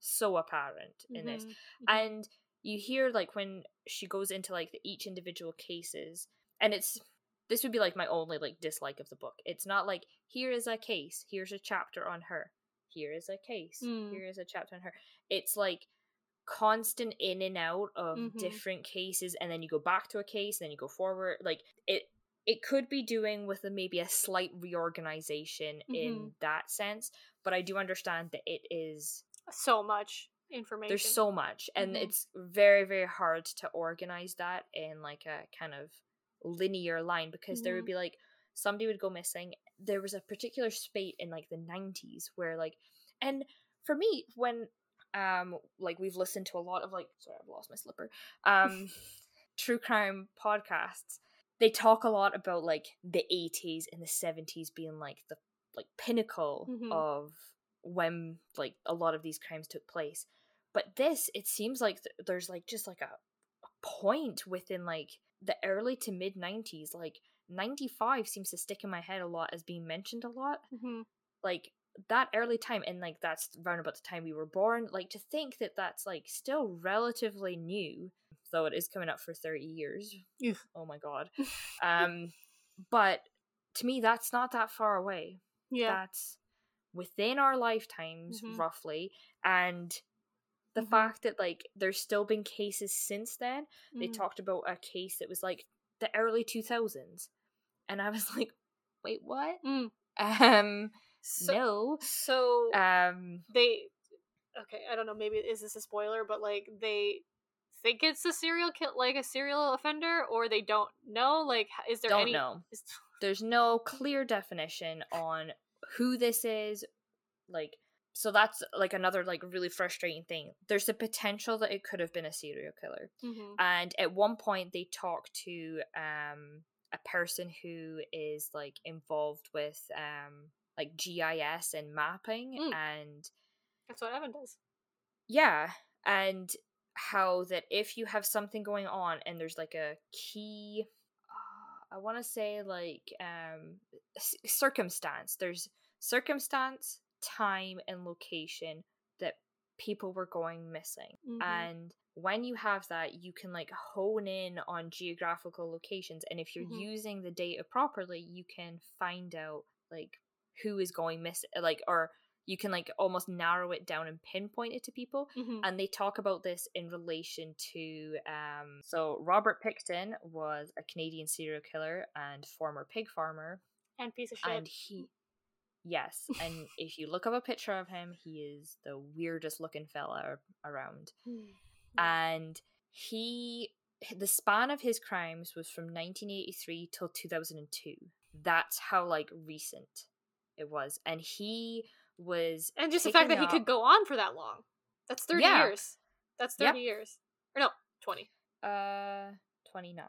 so apparent in mm-hmm. this mm-hmm. and you hear like when she goes into like the, each individual cases and it's this would be like my only like dislike of the book it's not like here is a case here's a chapter on her here is a case mm. here is a chapter on her it's like constant in and out of mm-hmm. different cases and then you go back to a case and then you go forward like it it could be doing with a, maybe a slight reorganization mm-hmm. in that sense but I do understand that it is so much information. There's so much, and Mhm. it's very very hard to organize that in like a kind of linear line because there would Mhm. be like somebody would go missing. There was a particular spate in like the 90s where like and for me when um like we've listened to a lot of like sorry I've lost my slipper um *laughs* true crime podcasts they talk a lot about like the 80s and the 70s being like the like pinnacle Mhm. of when like a lot of these crimes took place but this it seems like th- there's like just like a, a point within like the early to mid 90s like 95 seems to stick in my head a lot as being mentioned a lot Mhm. like that early time and like that's around about the time we were born like to think that that's like still relatively new though it is coming up for 30 years oh my god *laughs* um but to me that's not that far away Yeah. that's within our lifetimes Mhm. roughly and the Mhm. fact that like there's still been cases since then they Mhm. talked about a case that was like the early 2000s and i was *laughs* like wait what Mm. um So, no so um they okay i don't know maybe is this a spoiler but like they think it's a serial kill like a serial offender or they don't know like is there don't any know is- *laughs* there's no clear definition on who this is like so that's like another like really frustrating thing there's the potential that it could have been a serial killer Mhm. and at one point they talk to um a person who is like involved with um like gis and mapping Mm. and that's what evan does yeah and how that if you have something going on and there's like a key uh, i want to say like um c- circumstance there's circumstance time and location that people were going missing Mhm. and when you have that you can like hone in on geographical locations and if you're Mhm. using the data properly you can find out like who is going missing like or you can like almost narrow it down and pinpoint it to people. Mhm. and they talk about this in relation to um so robert pickton was a canadian serial killer and former pig farmer. And piece of shit. And he yes and *laughs* if you look up a picture of him he is the weirdest looking fella around. Mm. and he the span of his crimes was from 1983 till 2002 that's how like recent it was. And he was and just the fact that he could go on for that long. That's 30 Yeah. years. That's Yep. 30 years. Or no 20 uh 29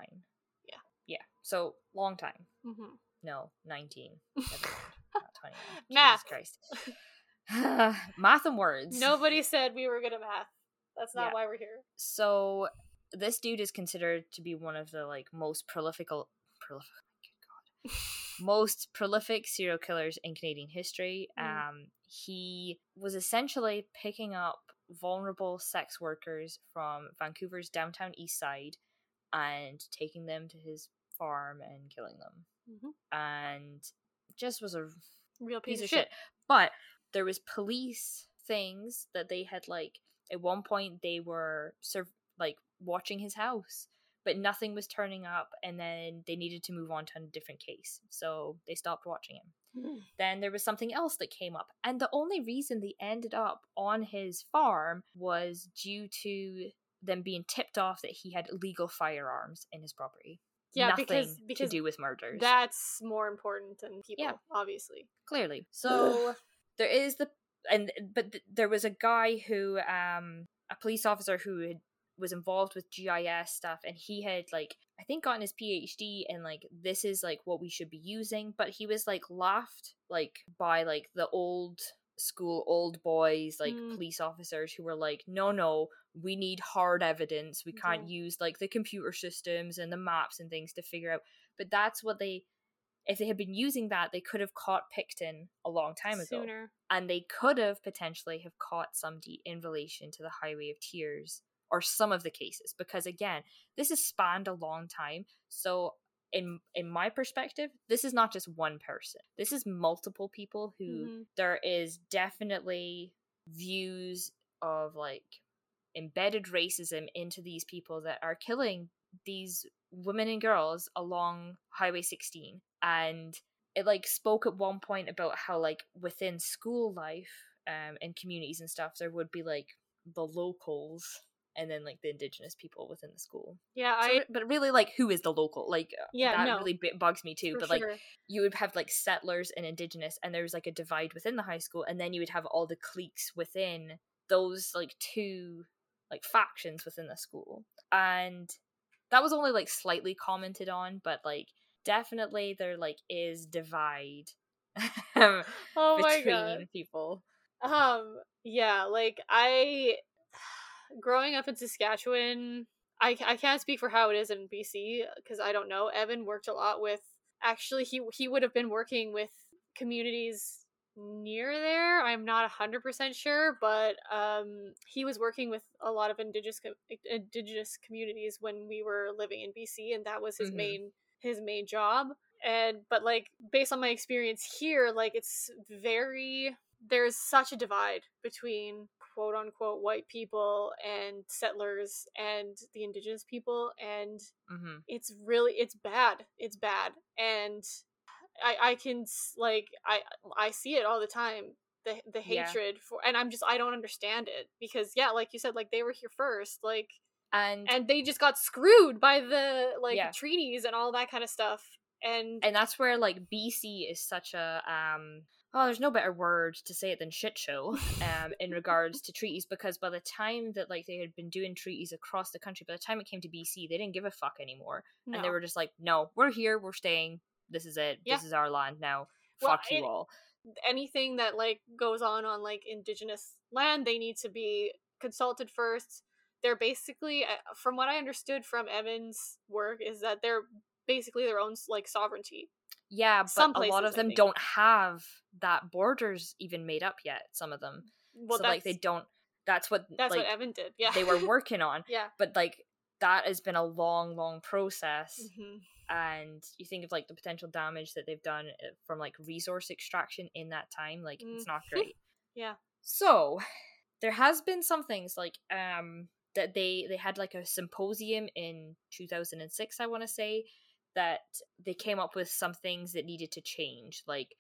Yeah. yeah. So long time. Mm-hmm. no 19 *laughs* Never. Not 29 *laughs* Math. jesus christ. *laughs* *sighs* Math and words. Nobody said we were good at math. That's not Yeah. why we're here. So this dude is considered to be one of the like most prolific prolific good god most prolific serial killers in Canadian history. Mm. Um he was essentially picking up vulnerable sex workers from Vancouver's downtown east side and taking them to his farm and killing them. Mhm. And just was a real piece, piece of shit. But there was police things that they had like at one point they were serv- like watching his house, but nothing was turning up, and then they needed to move on to a different case, so they stopped watching him. Mm. Then there was something else that came up, and the only reason they ended up on his farm was due to them being tipped off that he had illegal firearms in his property. Yeah, Nothing because- because to do with murders. That's more important than people, Yeah. obviously. clearly *sighs* so there is the and but th- there was a guy who um a police officer who had, was involved with gis stuff and he had like i think gotten his phd and like this is like what we should be using but he was like laughed like by like the old school old boys like Mm. police officers who were like no no we need hard evidence. We can't use like the computer systems and the maps and things to figure out. But that's what they if they had been using that they could have caught pickton a long time ago. Sooner. and they could have potentially have caught somebody in relation to the highway of tears or some of the cases because again this has spanned a long time. So in in my perspective this is not just one person. This is multiple people who Mhm. there is definitely views of like embedded racism into these people that are killing these women and girls along highway 16 and it like spoke at one point about how like within school life um and communities and stuff there would be like the locals and then like the indigenous people within the school Yeah, I. but really like who is the local like uh, Yeah, that no. really b- bugs me too but like you would have like settlers and indigenous and there was like a divide within the high school and then you would have all the cliques within those like two like factions within the school and that was only like slightly commented on but like definitely there like is divide oh *laughs* my between god. people Um. Yeah. Like I, growing up in Saskatchewan, I I can't speak for how it is in BC because I don't know. Evan worked a lot with. Actually, he he would have been working with communities near there. I'm not hundred percent sure, but um, he was working with a lot of indigenous indigenous communities when we were living in BC, and that was his Mhm. main his main job. and but like based on my experience here like it's very there's such a divide between quote unquote white people and settlers and the indigenous people and mm-hmm. it's really it's bad it's bad and i i can like i i see it all the time the the Yeah. hatred for and i'm just i don't understand it because yeah like you said like they were here first like and and they just got screwed by the like Yeah. treaties and all that kind of stuff and and that's where like BC is such a um oh there's no better word to say it than shit show *laughs* um in regards to treaties because by the time that like they had been doing treaties across the country by the time it came to BC they didn't give a fuck anymore. And they were just like no we're here we're staying this is it Yeah. this is our land now Well, fuck you it- all. anything that like goes on on like indigenous land they need to be consulted first. They're basically uh, from what i understood from evan's work is that they're basically their own like sovereignty yeah but Some a lot of them don't have that borders even made up yet some of them. Well so like they don't that's what that's like what evan did yeah. they were *laughs* working on yeah. but like that has been a long long process hmm and you think of like the potential damage that they've done uh, from like resource extraction in that time like it's Mm. not *laughs* great. Yeah. so there has been some things like um that they they had like a symposium in 2006 i want to say that they came up with some things that needed to change. Like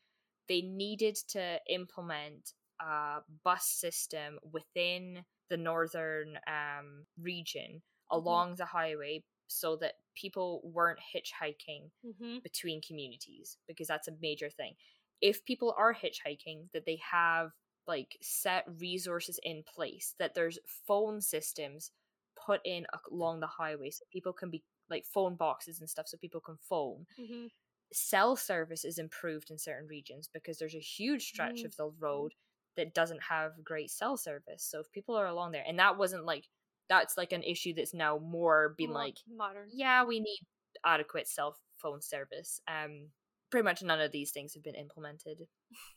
they needed to implement a bus system within the northern um region along the highway so that people weren't hitchhiking hmm between communities because that's a major thing. If people are hitchhiking, that they have like set resources in place, that there's phone systems put in along the highway so people can be like phone boxes and stuff so people can phone. hmm Cell service is improved in certain regions because there's a huge stretch Mm. of the road that doesn't have great cell service. So if people are along there, and that wasn't like that's like an issue that's now more being like modern yeah, we need adequate cell phone service. Um, pretty much none of these things have been implemented,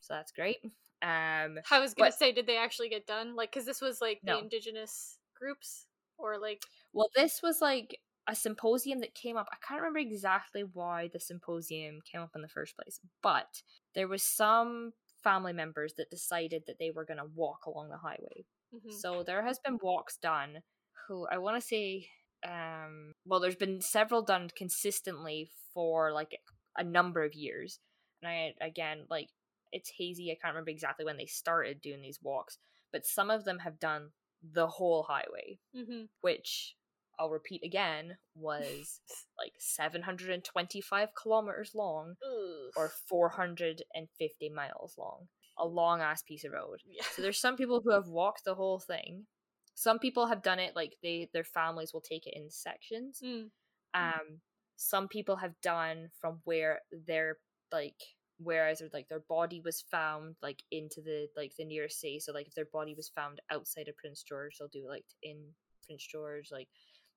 so that's great. Um, i was gonna but- say did they actually get done like because this was like No. the indigenous groups or like well, this was like a symposium that came up. I can't remember exactly why the symposium came up in the first place, but there was some family members that decided that they were going to walk along the highway. mhm. So there has been walks done. Who I want to say, um, well, there's been several done consistently for like a number of years, and I again like it's hazy. I can't remember exactly when they started doing these walks, but some of them have done the whole highway, Mhm. which I'll repeat again was *laughs* like 725 kilometers long Ugh. or 450 miles long. A long ass piece of road. yeah. So there's some people who have walked the whole thing. Some people have done it like they their families will take it in sections. Mm. Um some people have done from where their like whereas like their body was found like into the like the nearest city. So like if their body was found outside of Prince George, they'll do like in Prince George, like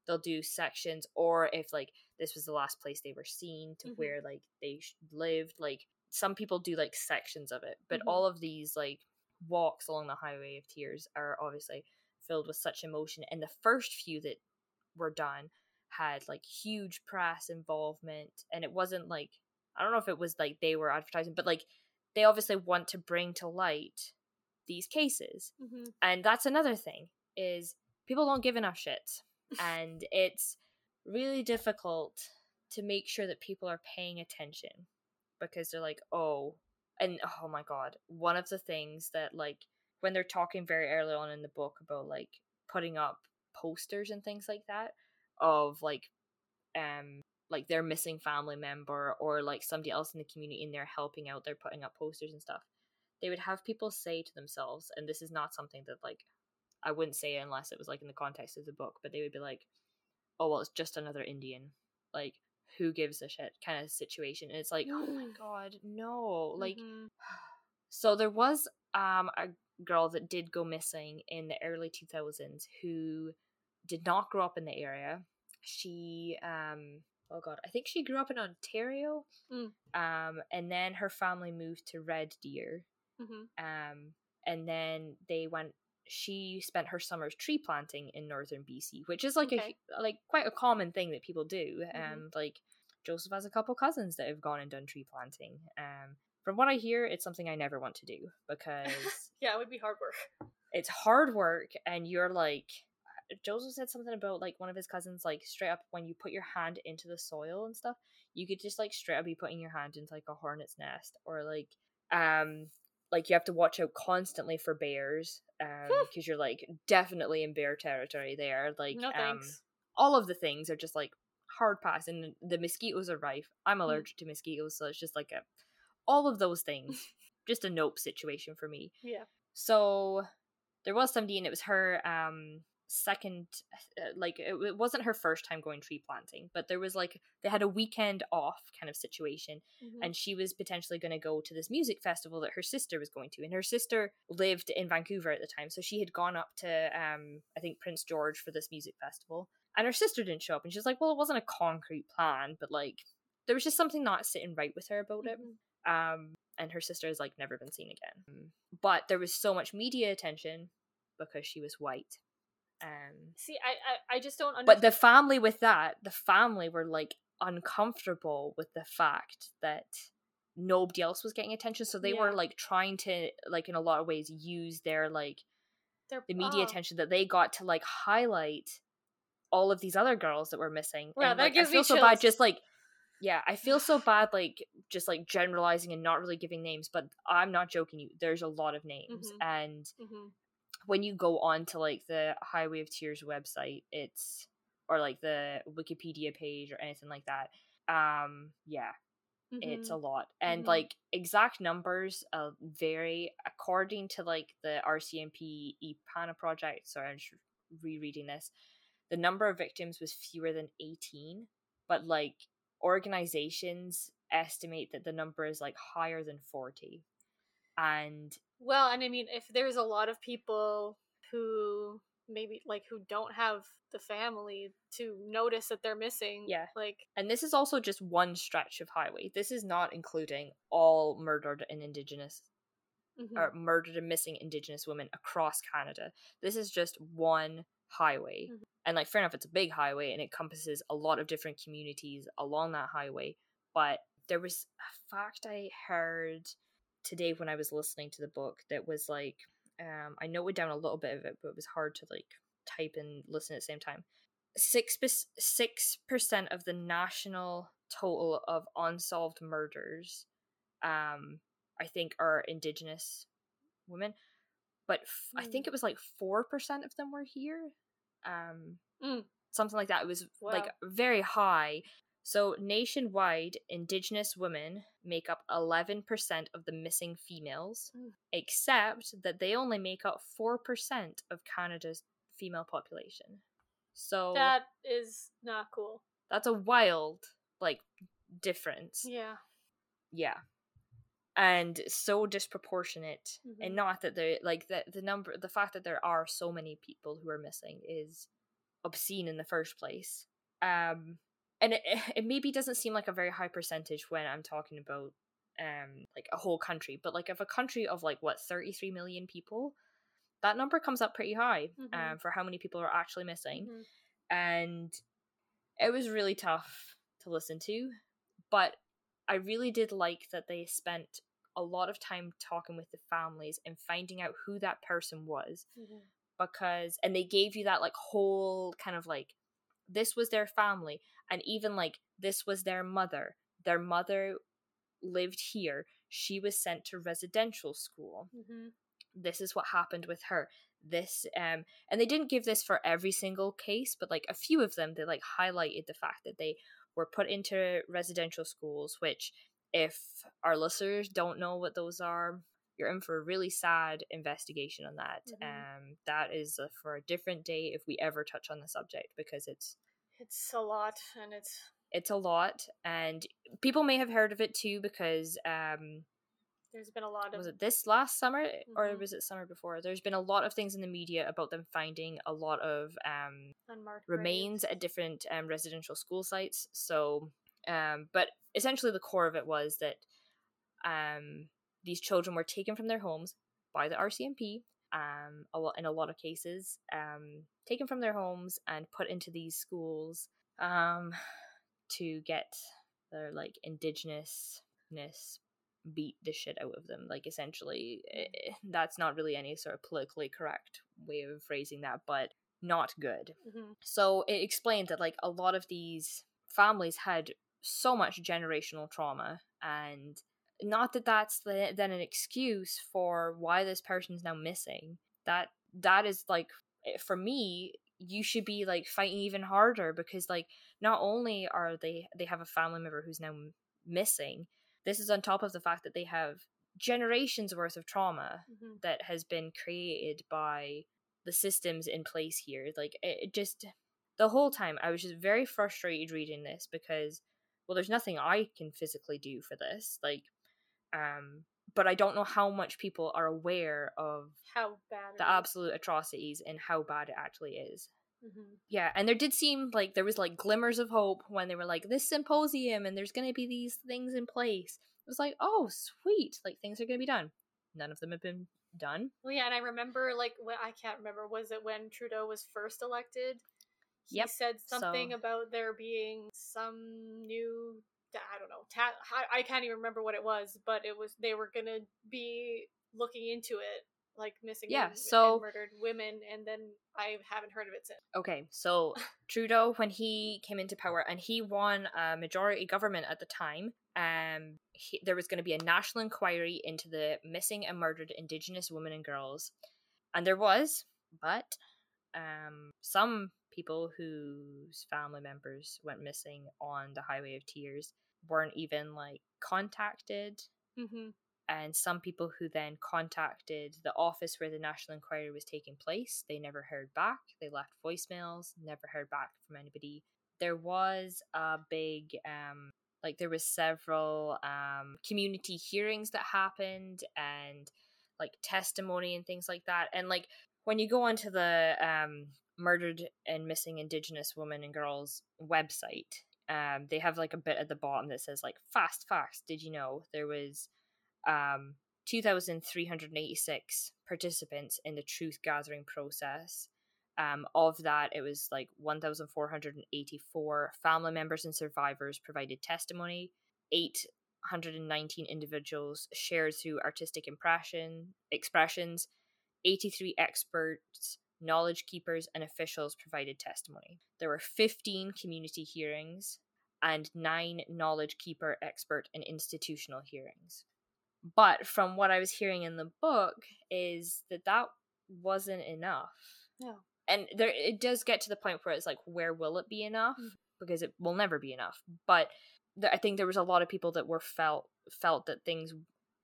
they'll do sections or if like this was the last place they were seen to Mhm. where like they lived like some people do like sections of it but Mhm. all of these like walks along the highway of tears are obviously filled with such emotion and the first few that were done had like huge press involvement and it wasn't like i don't know if it was like they were advertising but like they obviously want to bring to light these cases Mhm. and that's another thing is people don't give enough shits and it's really difficult to make sure that people are paying attention because they're like oh and oh my god one of the things that like when they're talking very early on in the book about like putting up posters and things like that of like um like their missing family member or like somebody else in the community and they're helping out they're putting up posters and stuff they would have people say to themselves and this is not something that like i wouldn't say it unless it was like in the context of the book but they would be like oh well it's just another indian like who gives a shit kind of situation and it's like oh my god no like Mhm. *sighs* so there was um a girl that did go missing in the early 2000s who did not grow up in the area she um oh god i think she grew up in ontario Mm. um and then her family moved to red deer Mhm. um and then they went she spent her summers tree planting in northern bc which is like Okay. a like quite a common thing that people do Mhm. um like Joseph has a couple cousins that have gone and done tree planting. Um, from what I hear, it's something I never want to do because *laughs* yeah, it would be hard work. it's hard work, and you're like, Joseph said something about like one of his cousins, like straight up when you put your hand into the soil and stuff, you could just like straight up be putting your hand into like a hornet's nest, or like, um, like you have to watch out constantly for bears, um, because you're like definitely in bear territory there. Like, no um, all of the things are just like hard pass and the mosquitoes are rife. I'm allergic to mosquitoes so it's just like a all of those things. *laughs* Just a nope situation for me. Yeah. so there was somebody and it was her um second uh, like it, it wasn't her first time going tree planting but there was like they had a weekend off kind of situation Mhm. and she was potentially going to go to this music festival that her sister was going to and her sister lived in vancouver at the time so she had gone up to um i think prince george for this music festival and her sister didn't show up and she was like well it wasn't a concrete plan but like there was just something not sitting right with her about it Mhm. um and her sister has like never been seen again but there was so much media attention because she was white um See, I, I, I just don't understand. but the family with that the family were like uncomfortable with the fact that nobody else was getting attention so they were like trying to like in a lot of ways use their like They're- the media oh. attention that they got to like highlight all of these other girls that were missing Wow, and that like, gives i me feel so bad chills. just like yeah i feel so *sighs* bad like just like generalizing and not really giving names but i'm not joking you there's a lot of names Mhm. and Mhm. When you go on to like the Highway of Tears website, it's or like the Wikipedia page or anything like that. Um, yeah, it's a lot, and Mhm. like exact numbers uh, vary according to like the RCMP EPANA project. Sorry, I'm just rereading this. The number of victims was fewer than eighteen, but like organizations estimate that the number is like higher than forty, and Well, and I mean, if there's a lot of people who maybe like who don't have the family to notice that they're missing, Yeah. like And this is also just one stretch of highway. This is not including all murdered and indigenous mhm. or murdered and missing indigenous women across Canada. This is just one highway. Mhm. And like fair enough it's a big highway and it encompasses a lot of different communities along that highway, but there was a fact I heard today when I was listening to the book that was like um I noted down a little bit of it, but it was hard to like type and listen at the same time six six percent of the national total of unsolved murders, um, I think are Indigenous women, but I think Hmm. it was like four percent of them were here, um, Mm. something like that. It was like very high. So nationwide, Indigenous women make up eleven percent of the missing females, Mm. except that they only make up four percent of Canada's female population. So that is not cool. that's a wild like difference. Yeah. Yeah. And so disproportionate. Mhm. And not that they like the the number the fact that there are so many people who are missing is obscene in the first place. Um and it, it maybe doesn't seem like a very high percentage when I'm talking about um like a whole country, but like if a country of like what 33 million people, that number comes up pretty high Mhm. um for how many people are actually missing Mhm. and it was really tough to listen to but i really did like that they spent a lot of time talking with the families and finding out who that person was Mhm. because and they gave you that like whole kind of like this was their family and even like this was their mother. Their mother lived here. She was sent to residential school. Mhm. this is what happened with her. This um and they didn't give this for every single case but like a few of them they like highlighted the fact that they were put into residential schools which if our listeners don't know what those are you're in for a really sad investigation on that. Mhm. um that is for a different day if we ever touch on the subject because it's It's a lot, and it's it's a lot and people may have heard of it too because um there's been a lot of was it this last summer or Mhm. was it summer before there's been a lot of things in the media about them finding a lot of um unmarked remains graves. at different um, residential school sites so um but essentially the core of it was that um these children were taken from their homes by the RCMP um a lot in a lot of cases um taken from their homes and put into these schools um to get their like indigenousness beat the shit out of them. Like essentially, eh, that's not really any sort of politically correct way of phrasing that, but not good. Mm-hmm. So it explained that like a lot of these families had so much generational trauma and not that that's the, then an excuse for why this person's now missing. That that is like eh, for me you should be like fighting even harder because like not only are they they have a family member who's now m- missing this is on top of the fact that they have generations worth of trauma Mm-hmm. that has been created by the systems in place here. Like it, it just the whole time i was just very frustrated reading this because well there's nothing i can physically do for this. Like um but i don't know how much people are aware of How bad the absolute atrocities and how bad it actually is. Mhm. yeah and there did seem like there was like glimmers of hope when they were like this symposium and there's gonna be these things in place. It was like oh sweet like things are gonna be done. None of them have been done. Well, yeah, and I remember like when I can't remember was it when Trudeau was first elected? He Yep, said something so- about there being some new I don't know. Ta- I I can't even remember what it was, but it was they were gonna be looking into it, like missing Yeah, and, so- murdered women, and then I haven't heard of it since. Okay, so *laughs* Trudeau, when he came into power and he won a majority government at the time, um, he, there was going to be a national inquiry into the missing and murdered Indigenous women and girls, and there was, but um, some people whose family members went missing on the Highway of Tears weren't even like contacted. Mm-hmm. and some people who then contacted the office where the national inquiry was taking place they never heard back. They left voicemails never heard back from anybody. There was a big um like there was several um community hearings that happened and like testimony and things like that. And like when you go onto the um murdered and missing indigenous women and girls website. Um they have like a bit at the bottom that says like fast fast did you know there was um 2386 participants in the truth gathering process? Um of that it was like 1484 family members and survivors provided testimony 819 individuals shared through artistic impression expressions 83 experts knowledge keepers and officials provided testimony. There were 15 community hearings and 9 knowledge keeper expert and institutional hearings. But from what i was hearing in the book is that that wasn't enough. No. and there it does get to the point where it's like where will it be enough? Mm. because it will never be enough. But th- i think there was a lot of people that were felt felt that things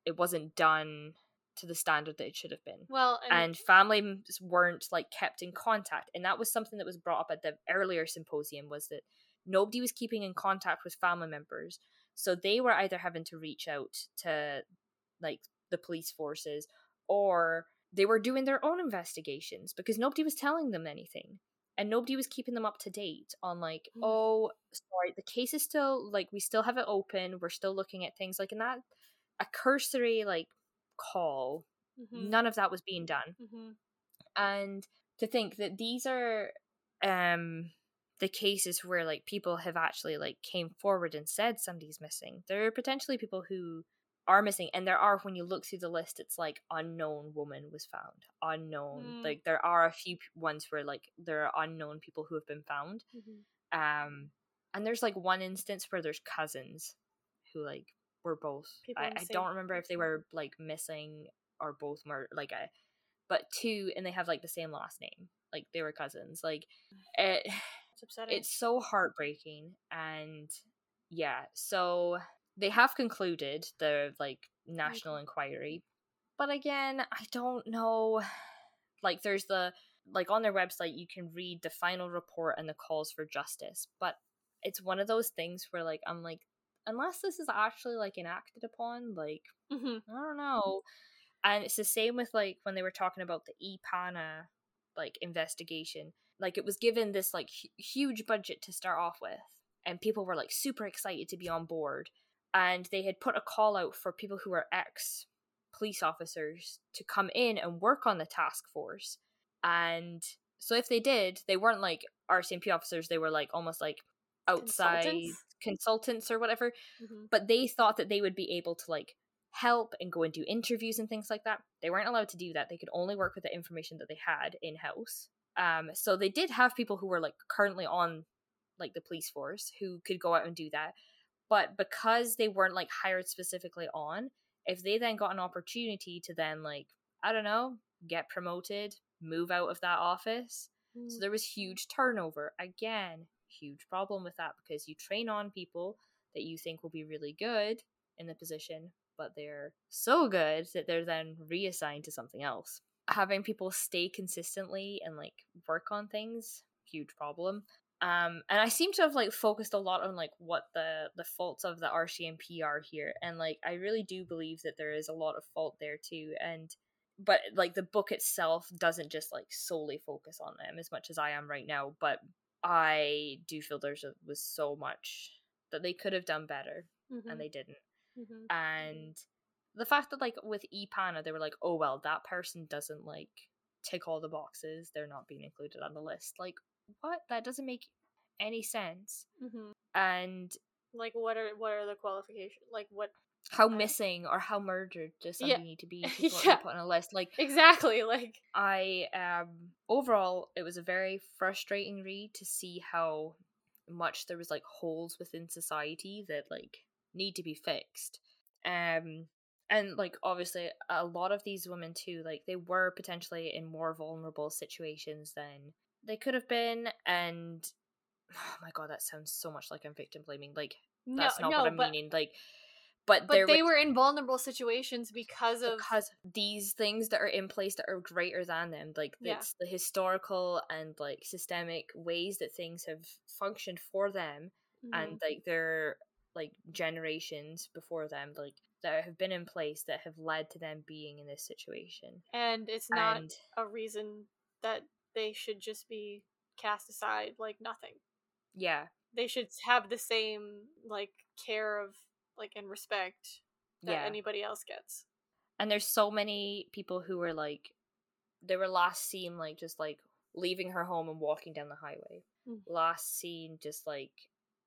it wasn't done to the standard that it should have been Well, and, and families weren't like kept in contact and that was something that was brought up at the earlier symposium was that nobody was keeping in contact with family members so they were either having to reach out to like the police forces or they were doing their own investigations because nobody was telling them anything and nobody was keeping them up to date on like Mm. oh sorry the case is still like we still have it open we're still looking at things like in that a cursory like call Mhm. none of that was being done Mhm. and to think that these are um the cases where like people have actually like came forward and said somebody's missing there are potentially people who are missing and there are when you look through the list it's like unknown woman was found unknown Mm. like there are a few ones where like there are unknown people who have been found Mhm. um and there's like one instance where there's cousins who like were both I, I don't remember if they were like missing or both murder like a but two and they have like the same last name like they were cousins like *sighs* it It's *sighs* upsetting. it's so heartbreaking and yeah so they have concluded the like national inquiry but again i don't know *sighs* like there's the like on their website you can read the final report and the calls for justice but it's one of those things where like i'm like unless this is actually like enacted upon like Mhm. I don't know. And it's the same with like when they were talking about the EPANA like investigation. Like it was given this like hu- huge budget to start off with, and people were like super excited to be on board. And they had put a call out for people who were ex police officers to come in and work on the task force. And so if they did, they weren't like RCMP officers, they were like almost like outside Consultants? or whatever Mhm. but they thought that they would be able to like help and go and do interviews and things like that they weren't allowed to do that they could only work with the information that they had in house um so they did have people who were like currently on like the police force who could go out and do that but because they weren't like hired specifically on if they then got an opportunity to then like i don't know get promoted move out of that office so there was huge turnover. Again, huge problem with that because you train on people that you think will be really good in the position, but they're so good that they're then reassigned to something else. Having people stay consistently and like work on things, huge problem. Um, and I seem to have like focused a lot on like what the the faults of the RCMP are here, and like I really do believe that there is a lot of fault there too, and but like the book itself doesn't just like solely focus on them as much as I am right now. But I do feel there's a, was so much that they could have done better Mhm. and they didn't. Mhm. And the fact that like with Epana they were like, oh well, that person doesn't like tick all the boxes, they're not being included on the list. Like what? That doesn't make any sense. Mhm. And Like, what are what are the qualifications? Like, what how missing or how murdered does Yeah. need to be *laughs* to Yeah. put on a list? Like exactly? Like, I um overall it was a very frustrating read to see how much there was like holes within society that like need to be fixed. Um and like obviously a lot of these women too like they were potentially in more vulnerable situations than they could have been and *sighs* oh my god that sounds so much like I'm victim blaming like no, that's not no, what I'm but meaning like but, but they was- were in vulnerable situations because of because these things that are in place that are greater than them like Yeah. it's the historical and like systemic ways that things have functioned for them Mhm. and like their like generations before them like that have been in place that have led to them being in this situation and it's not and a reason that they should just be cast aside like nothing. yeah They should have the same like care of like and respect that yeah. anybody else gets. and there's so many people who were like they were last seen like just like leaving her home and walking down the highway. Mm. last seen just like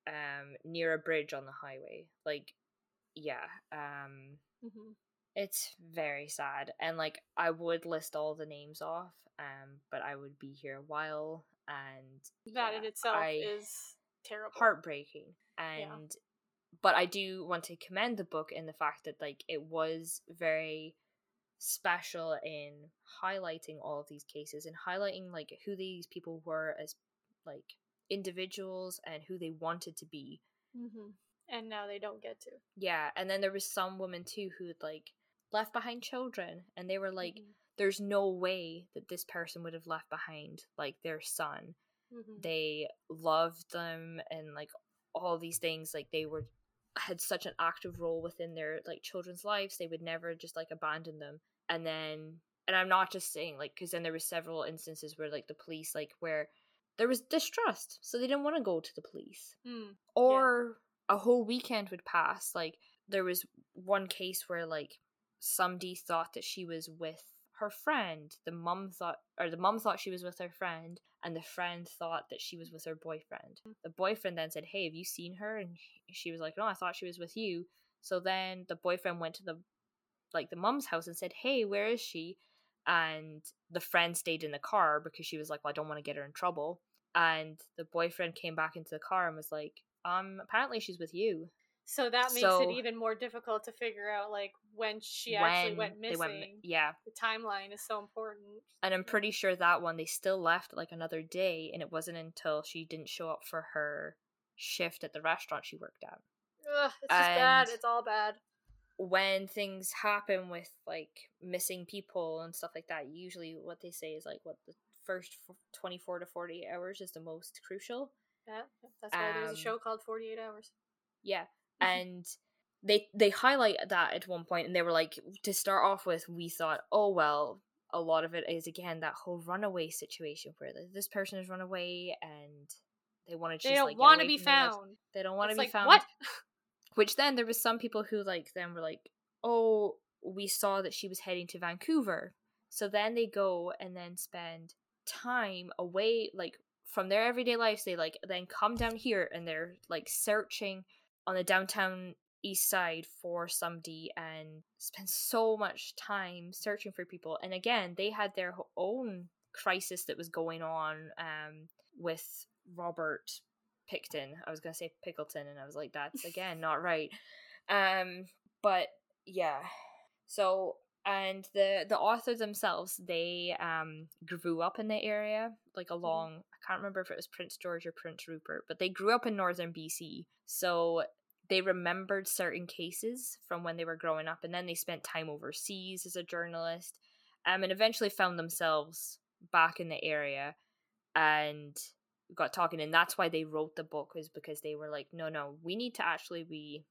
um near a bridge on the highway. Like yeah um hmm it's very sad. And like i would list all the names off um but i would be here a while. And That yeah, in itself I- is terrible. heartbreaking. And but i do want to commend the book in the fact that like it was very special in highlighting all of these cases and highlighting like who these people were as like individuals and who they wanted to be hmm And now they don't get to. yeah and then there was some women too who had like left behind children and they were like Mhm. there's no way that this person would have left behind like their son Mhm. they loved them and like all these things like they were had such an active role within their like children's lives they would never just like abandon them. And then and i'm not just saying like because then there was several instances where like the police like where there was distrust so they didn't want to go to the police. Mm. or a whole weekend would pass like there was one case where like somebody thought that she was with her friend the mum thought or the mum thought she was with her friend and the friend thought that she was with her boyfriend. The boyfriend then said hey have you seen her? And she was like no i thought she was with you. So then the boyfriend went to the like the mum's house and said hey where is she? And the friend stayed in the car because she was like well i don't want to get her in trouble. And the boyfriend came back into the car and was like um apparently she's with you. So that makes So- it even more difficult to figure out like when she actually went missing. yeah The timeline is so important. and i'm pretty sure that one they still left like another day and it wasn't until she didn't show up for her shift at the restaurant she worked at Ugh, it's just bad. It's all bad. when things happen with like missing people and stuff like that usually what they say is like what the first 24 to 48 hours is the most crucial Yeah, that's why there's a Um, show called Forty Eight Hours. yeah *laughs* and they they highlight that at one point and they were like to start off with we thought oh well a lot of it is again that whole runaway situation where this person has run away and they want to just They don't like, want to be found. they don't want to be like, found What? *laughs* which then there was some people who like then were like oh we saw that she was heading to vancouver so then they go and then spend time away like from their everyday lives they like then come down here and they're like searching on the downtown east side for somebody and spend so much time searching for people. And again they had their own crisis that was going on um with robert pickton. I was gonna say pickleton and i was like that's again *laughs* not right. Um but yeah. So and the the author themselves they um grew up in the area like Mm-hmm. along i can't remember if it was prince george or prince rupert but they grew up in northern bc so they remembered certain cases from when they were growing up and then they spent time overseas as a journalist um, and eventually found themselves back in the area and got talking and that's why they wrote the book was because they were like no no we need to actually be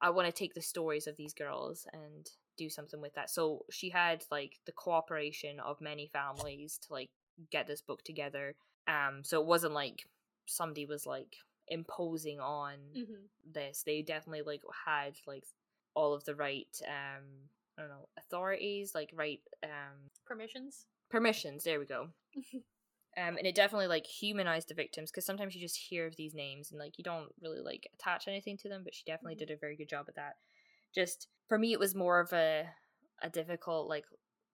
i want to take the stories of these girls and do something with that. So she had like the cooperation of many families to like get this book together um so it wasn't like somebody was like imposing on hmm this they definitely like had like all of the right um i don't know authorities like right um Permissions. permissions there we go *laughs* um and it definitely like humanized the victims because sometimes you just hear of these names and like you don't really like attach anything to them but she definitely Mhm. did a very good job at that just for me it was more of a a difficult like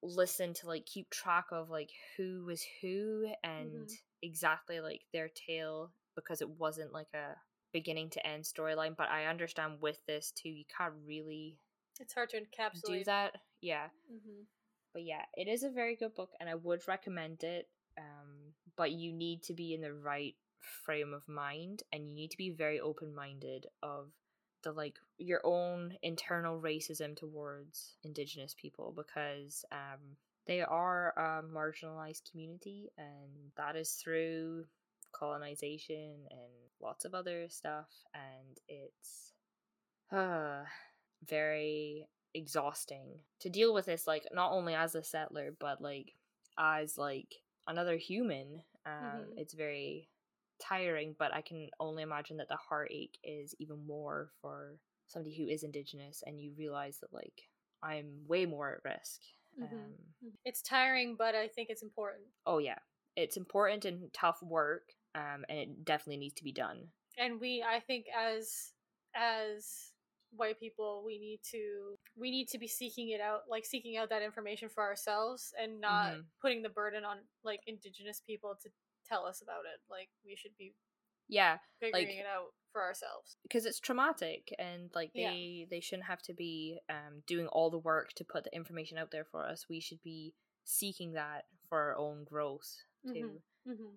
listen to like keep track of like who was who and Mhm. exactly like their tale because it wasn't like a beginning to end storyline but i understand with this too you can't really It's hard to encapsulate. do that yeah hmm but yeah, it is a very good book, and I would recommend it. Um, but you need to be in the right frame of mind, and you need to be very open minded of the like your own internal racism towards Indigenous people because um they are a marginalized community, and that is through colonization and lots of other stuff, and it's uh very exhausting to deal with this like not only as a settler but like as like another human um Mhm. it's very tiring but i can only imagine that the heartache is even more for somebody who is indigenous and you realize that like i'm way more at risk Mhm. um It's tiring, but I think it's important. oh yeah it's important and tough work um and it definitely needs to be done. And we i think as as white people we need to we need to be seeking it out like seeking out that information for ourselves and not Mhm. putting the burden on like indigenous people to tell us about it. Like we should be yeah figuring Like- it out for ourselves. Because it's traumatic and like Yeah. they they shouldn't have to be um doing all the work to put the information out there for us. We should be seeking that for our own growth too. Hmm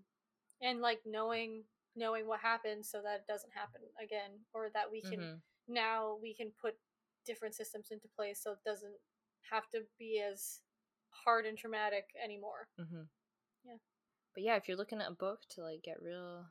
and like knowing knowing what happened so that it doesn't happen again or that we can Mhm. now we can put different systems into place so it doesn't have to be as hard and traumatic anymore hmm Yeah. But yeah, if you're looking at a book to like get real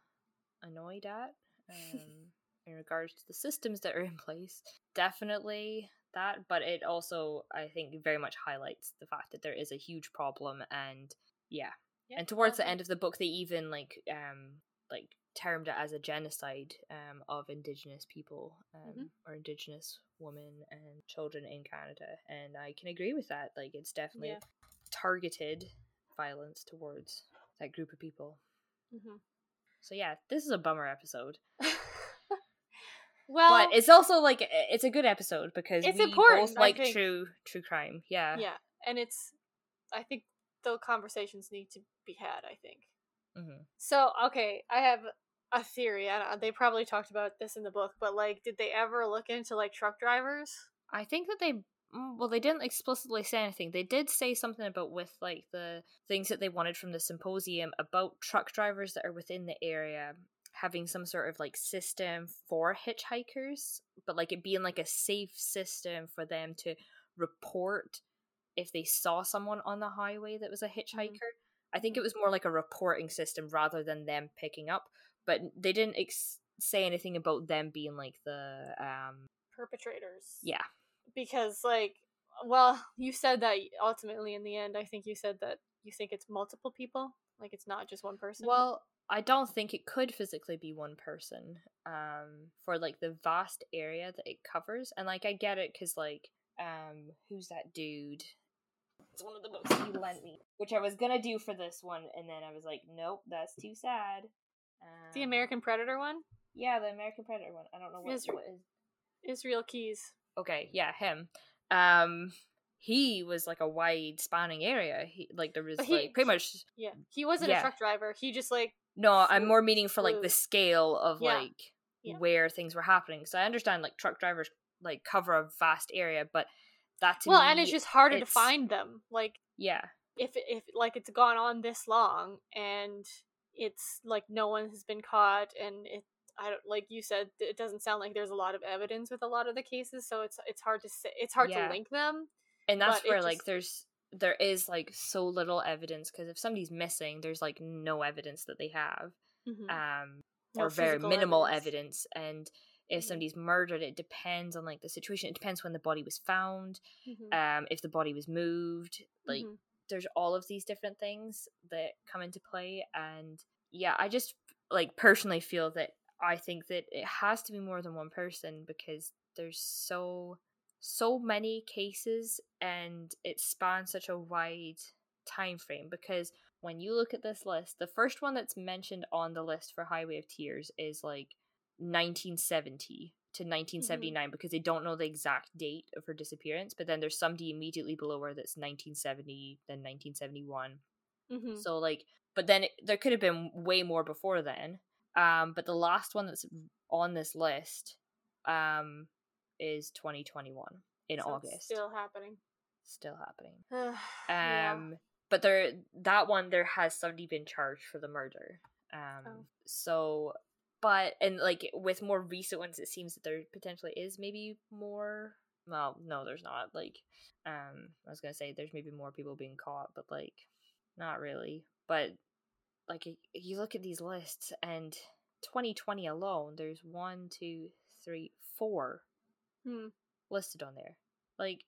annoyed at, *laughs* um, in regards to the systems that are in place, definitely that. But it also, I think, very much highlights the fact that there is a huge problem, and yeah, Yeah, and towards the end of the book, they even like um like termed it as a genocide um of indigenous people um Mhm. or indigenous women and children in Canada, and I can agree with that. Like, it's definitely Yeah. targeted violence towards that group of people. hmm So yeah, this is a bummer episode, *laughs* well, but it's also like it's a good episode because It's important, both like true true crime. Yeah. yeah, and it's. I think the conversations need to be had. I think hmm so. Okay, I have a theory. I they probably talked about this in the book, but like, did they ever look into like truck drivers? I think that they mm, well they didn't explicitly say anything. They did say something about with like the things that they wanted from the symposium about truck drivers that are within the area having some sort of like system for hitchhikers, but like it being like a safe system for them to report if they saw someone on the highway that was a hitchhiker. I think it was more like a reporting system rather than them picking up, but they didn't ex- say anything about them being like the um Perpetrators. yeah. because like well you said that ultimately in the end i think you said that you think it's multiple people like it's not just one person Well, I don't think it could physically be one person um for like the vast area that it covers and like I get it cuz like um who's that dude It's one of the books you lent me, which I was gonna do for this one, and then I was like, nope, that's too sad. Um, The American Predator one? Yeah, the American Predator one. I don't know what, Isra- what is. Israel Keyes. Okay, yeah, him. Um, he was like a wide spanning area. He like there was he- like pretty much. Yeah. He wasn't Yeah. a truck driver. He just like No, I'm more meaning for like the scale of Yeah. like Yeah. where things were happening. So I understand like truck drivers like cover a vast area, but that to Well, me, and it's just harder to find them. Like yeah, if if like it's gone on this long and it's like no one has been caught and it I don't like you said it doesn't sound like there's a lot of evidence with a lot of the cases so it's it's hard to say it's hard Yeah. to link them and that's where like there's there is like so little evidence because if somebody's missing, there's like no evidence that they have. um No or very minimal evidence. evidence, and if Mhm. somebody's murdered it depends on like the situation it depends when the body was found Mhm. um if the body was moved like Mhm. there's all of these different things that come into play and yeah i just like personally feel that i think that it has to be more than one person because there's so so many cases and it spans such a wide time frame because when you look at this list the first one that's mentioned on the list for highway of tears is like 1970 to 1979 because they don't know the exact date of her disappearance but then there's somebody immediately below her that's 1970 then 1971 Mhm. so like but then it, there could have been way more before then um but the last one that's on this list um is 2021 in So august still, happening. still happening happening *sighs* Yeah. um but there that one there has somebody been charged for the murder um Oh. so but and like with more recent ones it seems that there potentially is maybe more well no there's not like um i was gonna say there's maybe more people being caught but like not really but like you look at these lists and 2020 alone there's one two three four Hmm. listed on there like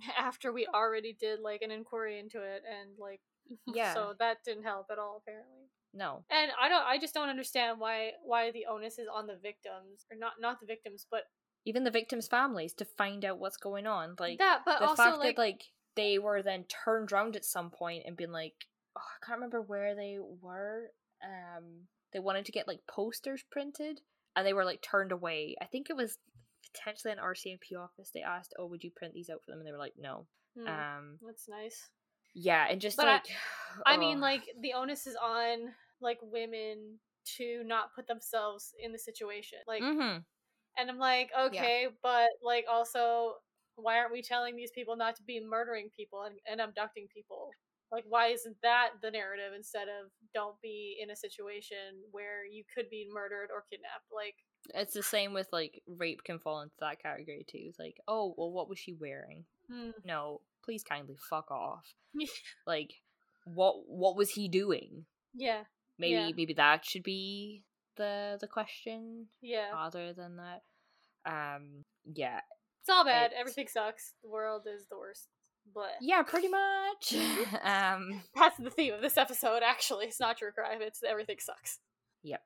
*laughs* after we already did like an inquiry into it and like *laughs* Yeah. so that didn't help at all apparently no and i don't i just don't understand why why the onus is on the victims or not not the victims but even the victims' families to find out what's going on. Like that but the also fact like, that like they were then turned around at some point and been like, oh, I can't remember where they were. Um, they wanted to get like posters printed, and they were like turned away. I think it was potentially an RCMP office. They asked, "Oh, would you print these out for them?" And they were like, "No." hmm, Um, that's nice yeah, and just But I- like, *sighs* I mean, like the onus is on like women to not put themselves in the situation. Like, Mhm. and I'm like, okay, but like also, why aren't we telling these people not to be murdering people and, and abducting people? Like, why isn't that the narrative instead of don't be in a situation where you could be murdered or kidnapped? Like, it's the same with like rape can fall into that category too. It's like, oh, well, what was she wearing? hmm, No, please kindly fuck off. *laughs* Like, what what was he doing? yeah, maybe Yeah. maybe that should be the the question yeah, other than that um yeah it's all bad. it's- Everything sucks. The world is the worst. But yeah pretty much *laughs* um That's the theme of this episode, actually. It's not true crime, it's everything sucks. Yep.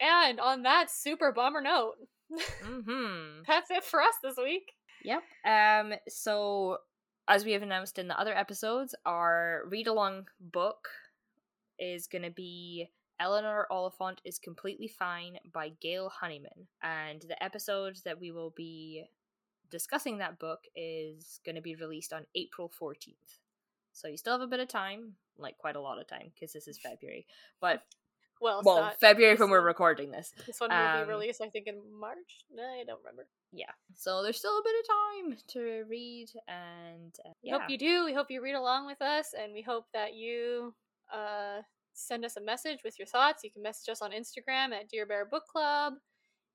And on that super bummer note, *laughs* mm-hmm. that's it for us this week. yep um so as we have announced in the other episodes our read along book is going to be Eleanor Oliphant is Completely Fine by Gail Honeyman. And the episode that we will be discussing that book is going to be released on April 14th. So you still have a bit of time, like quite a lot of time, because this is February. But, Well, well, not- February when we're recording this. This one will um, be released, I think, in March. No, I don't remember. Yeah. So there's still a bit of time to read, and uh, We hope you do. We hope you read along with us, and we hope that you uh, send us a message with your thoughts. You can message us on Instagram at Dear Bear Book Club,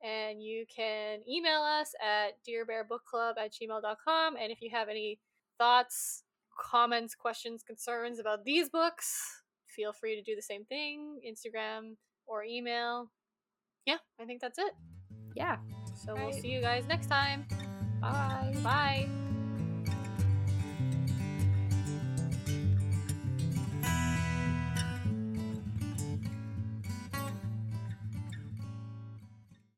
and you can email us at dearbearbookclub at gmail.com. And if you have any thoughts, comments, questions, concerns about these books, feel free to do the same thing Instagram or email. Yeah, I think that's it. yeah. So we'll see you guys next time. Bye. Bye.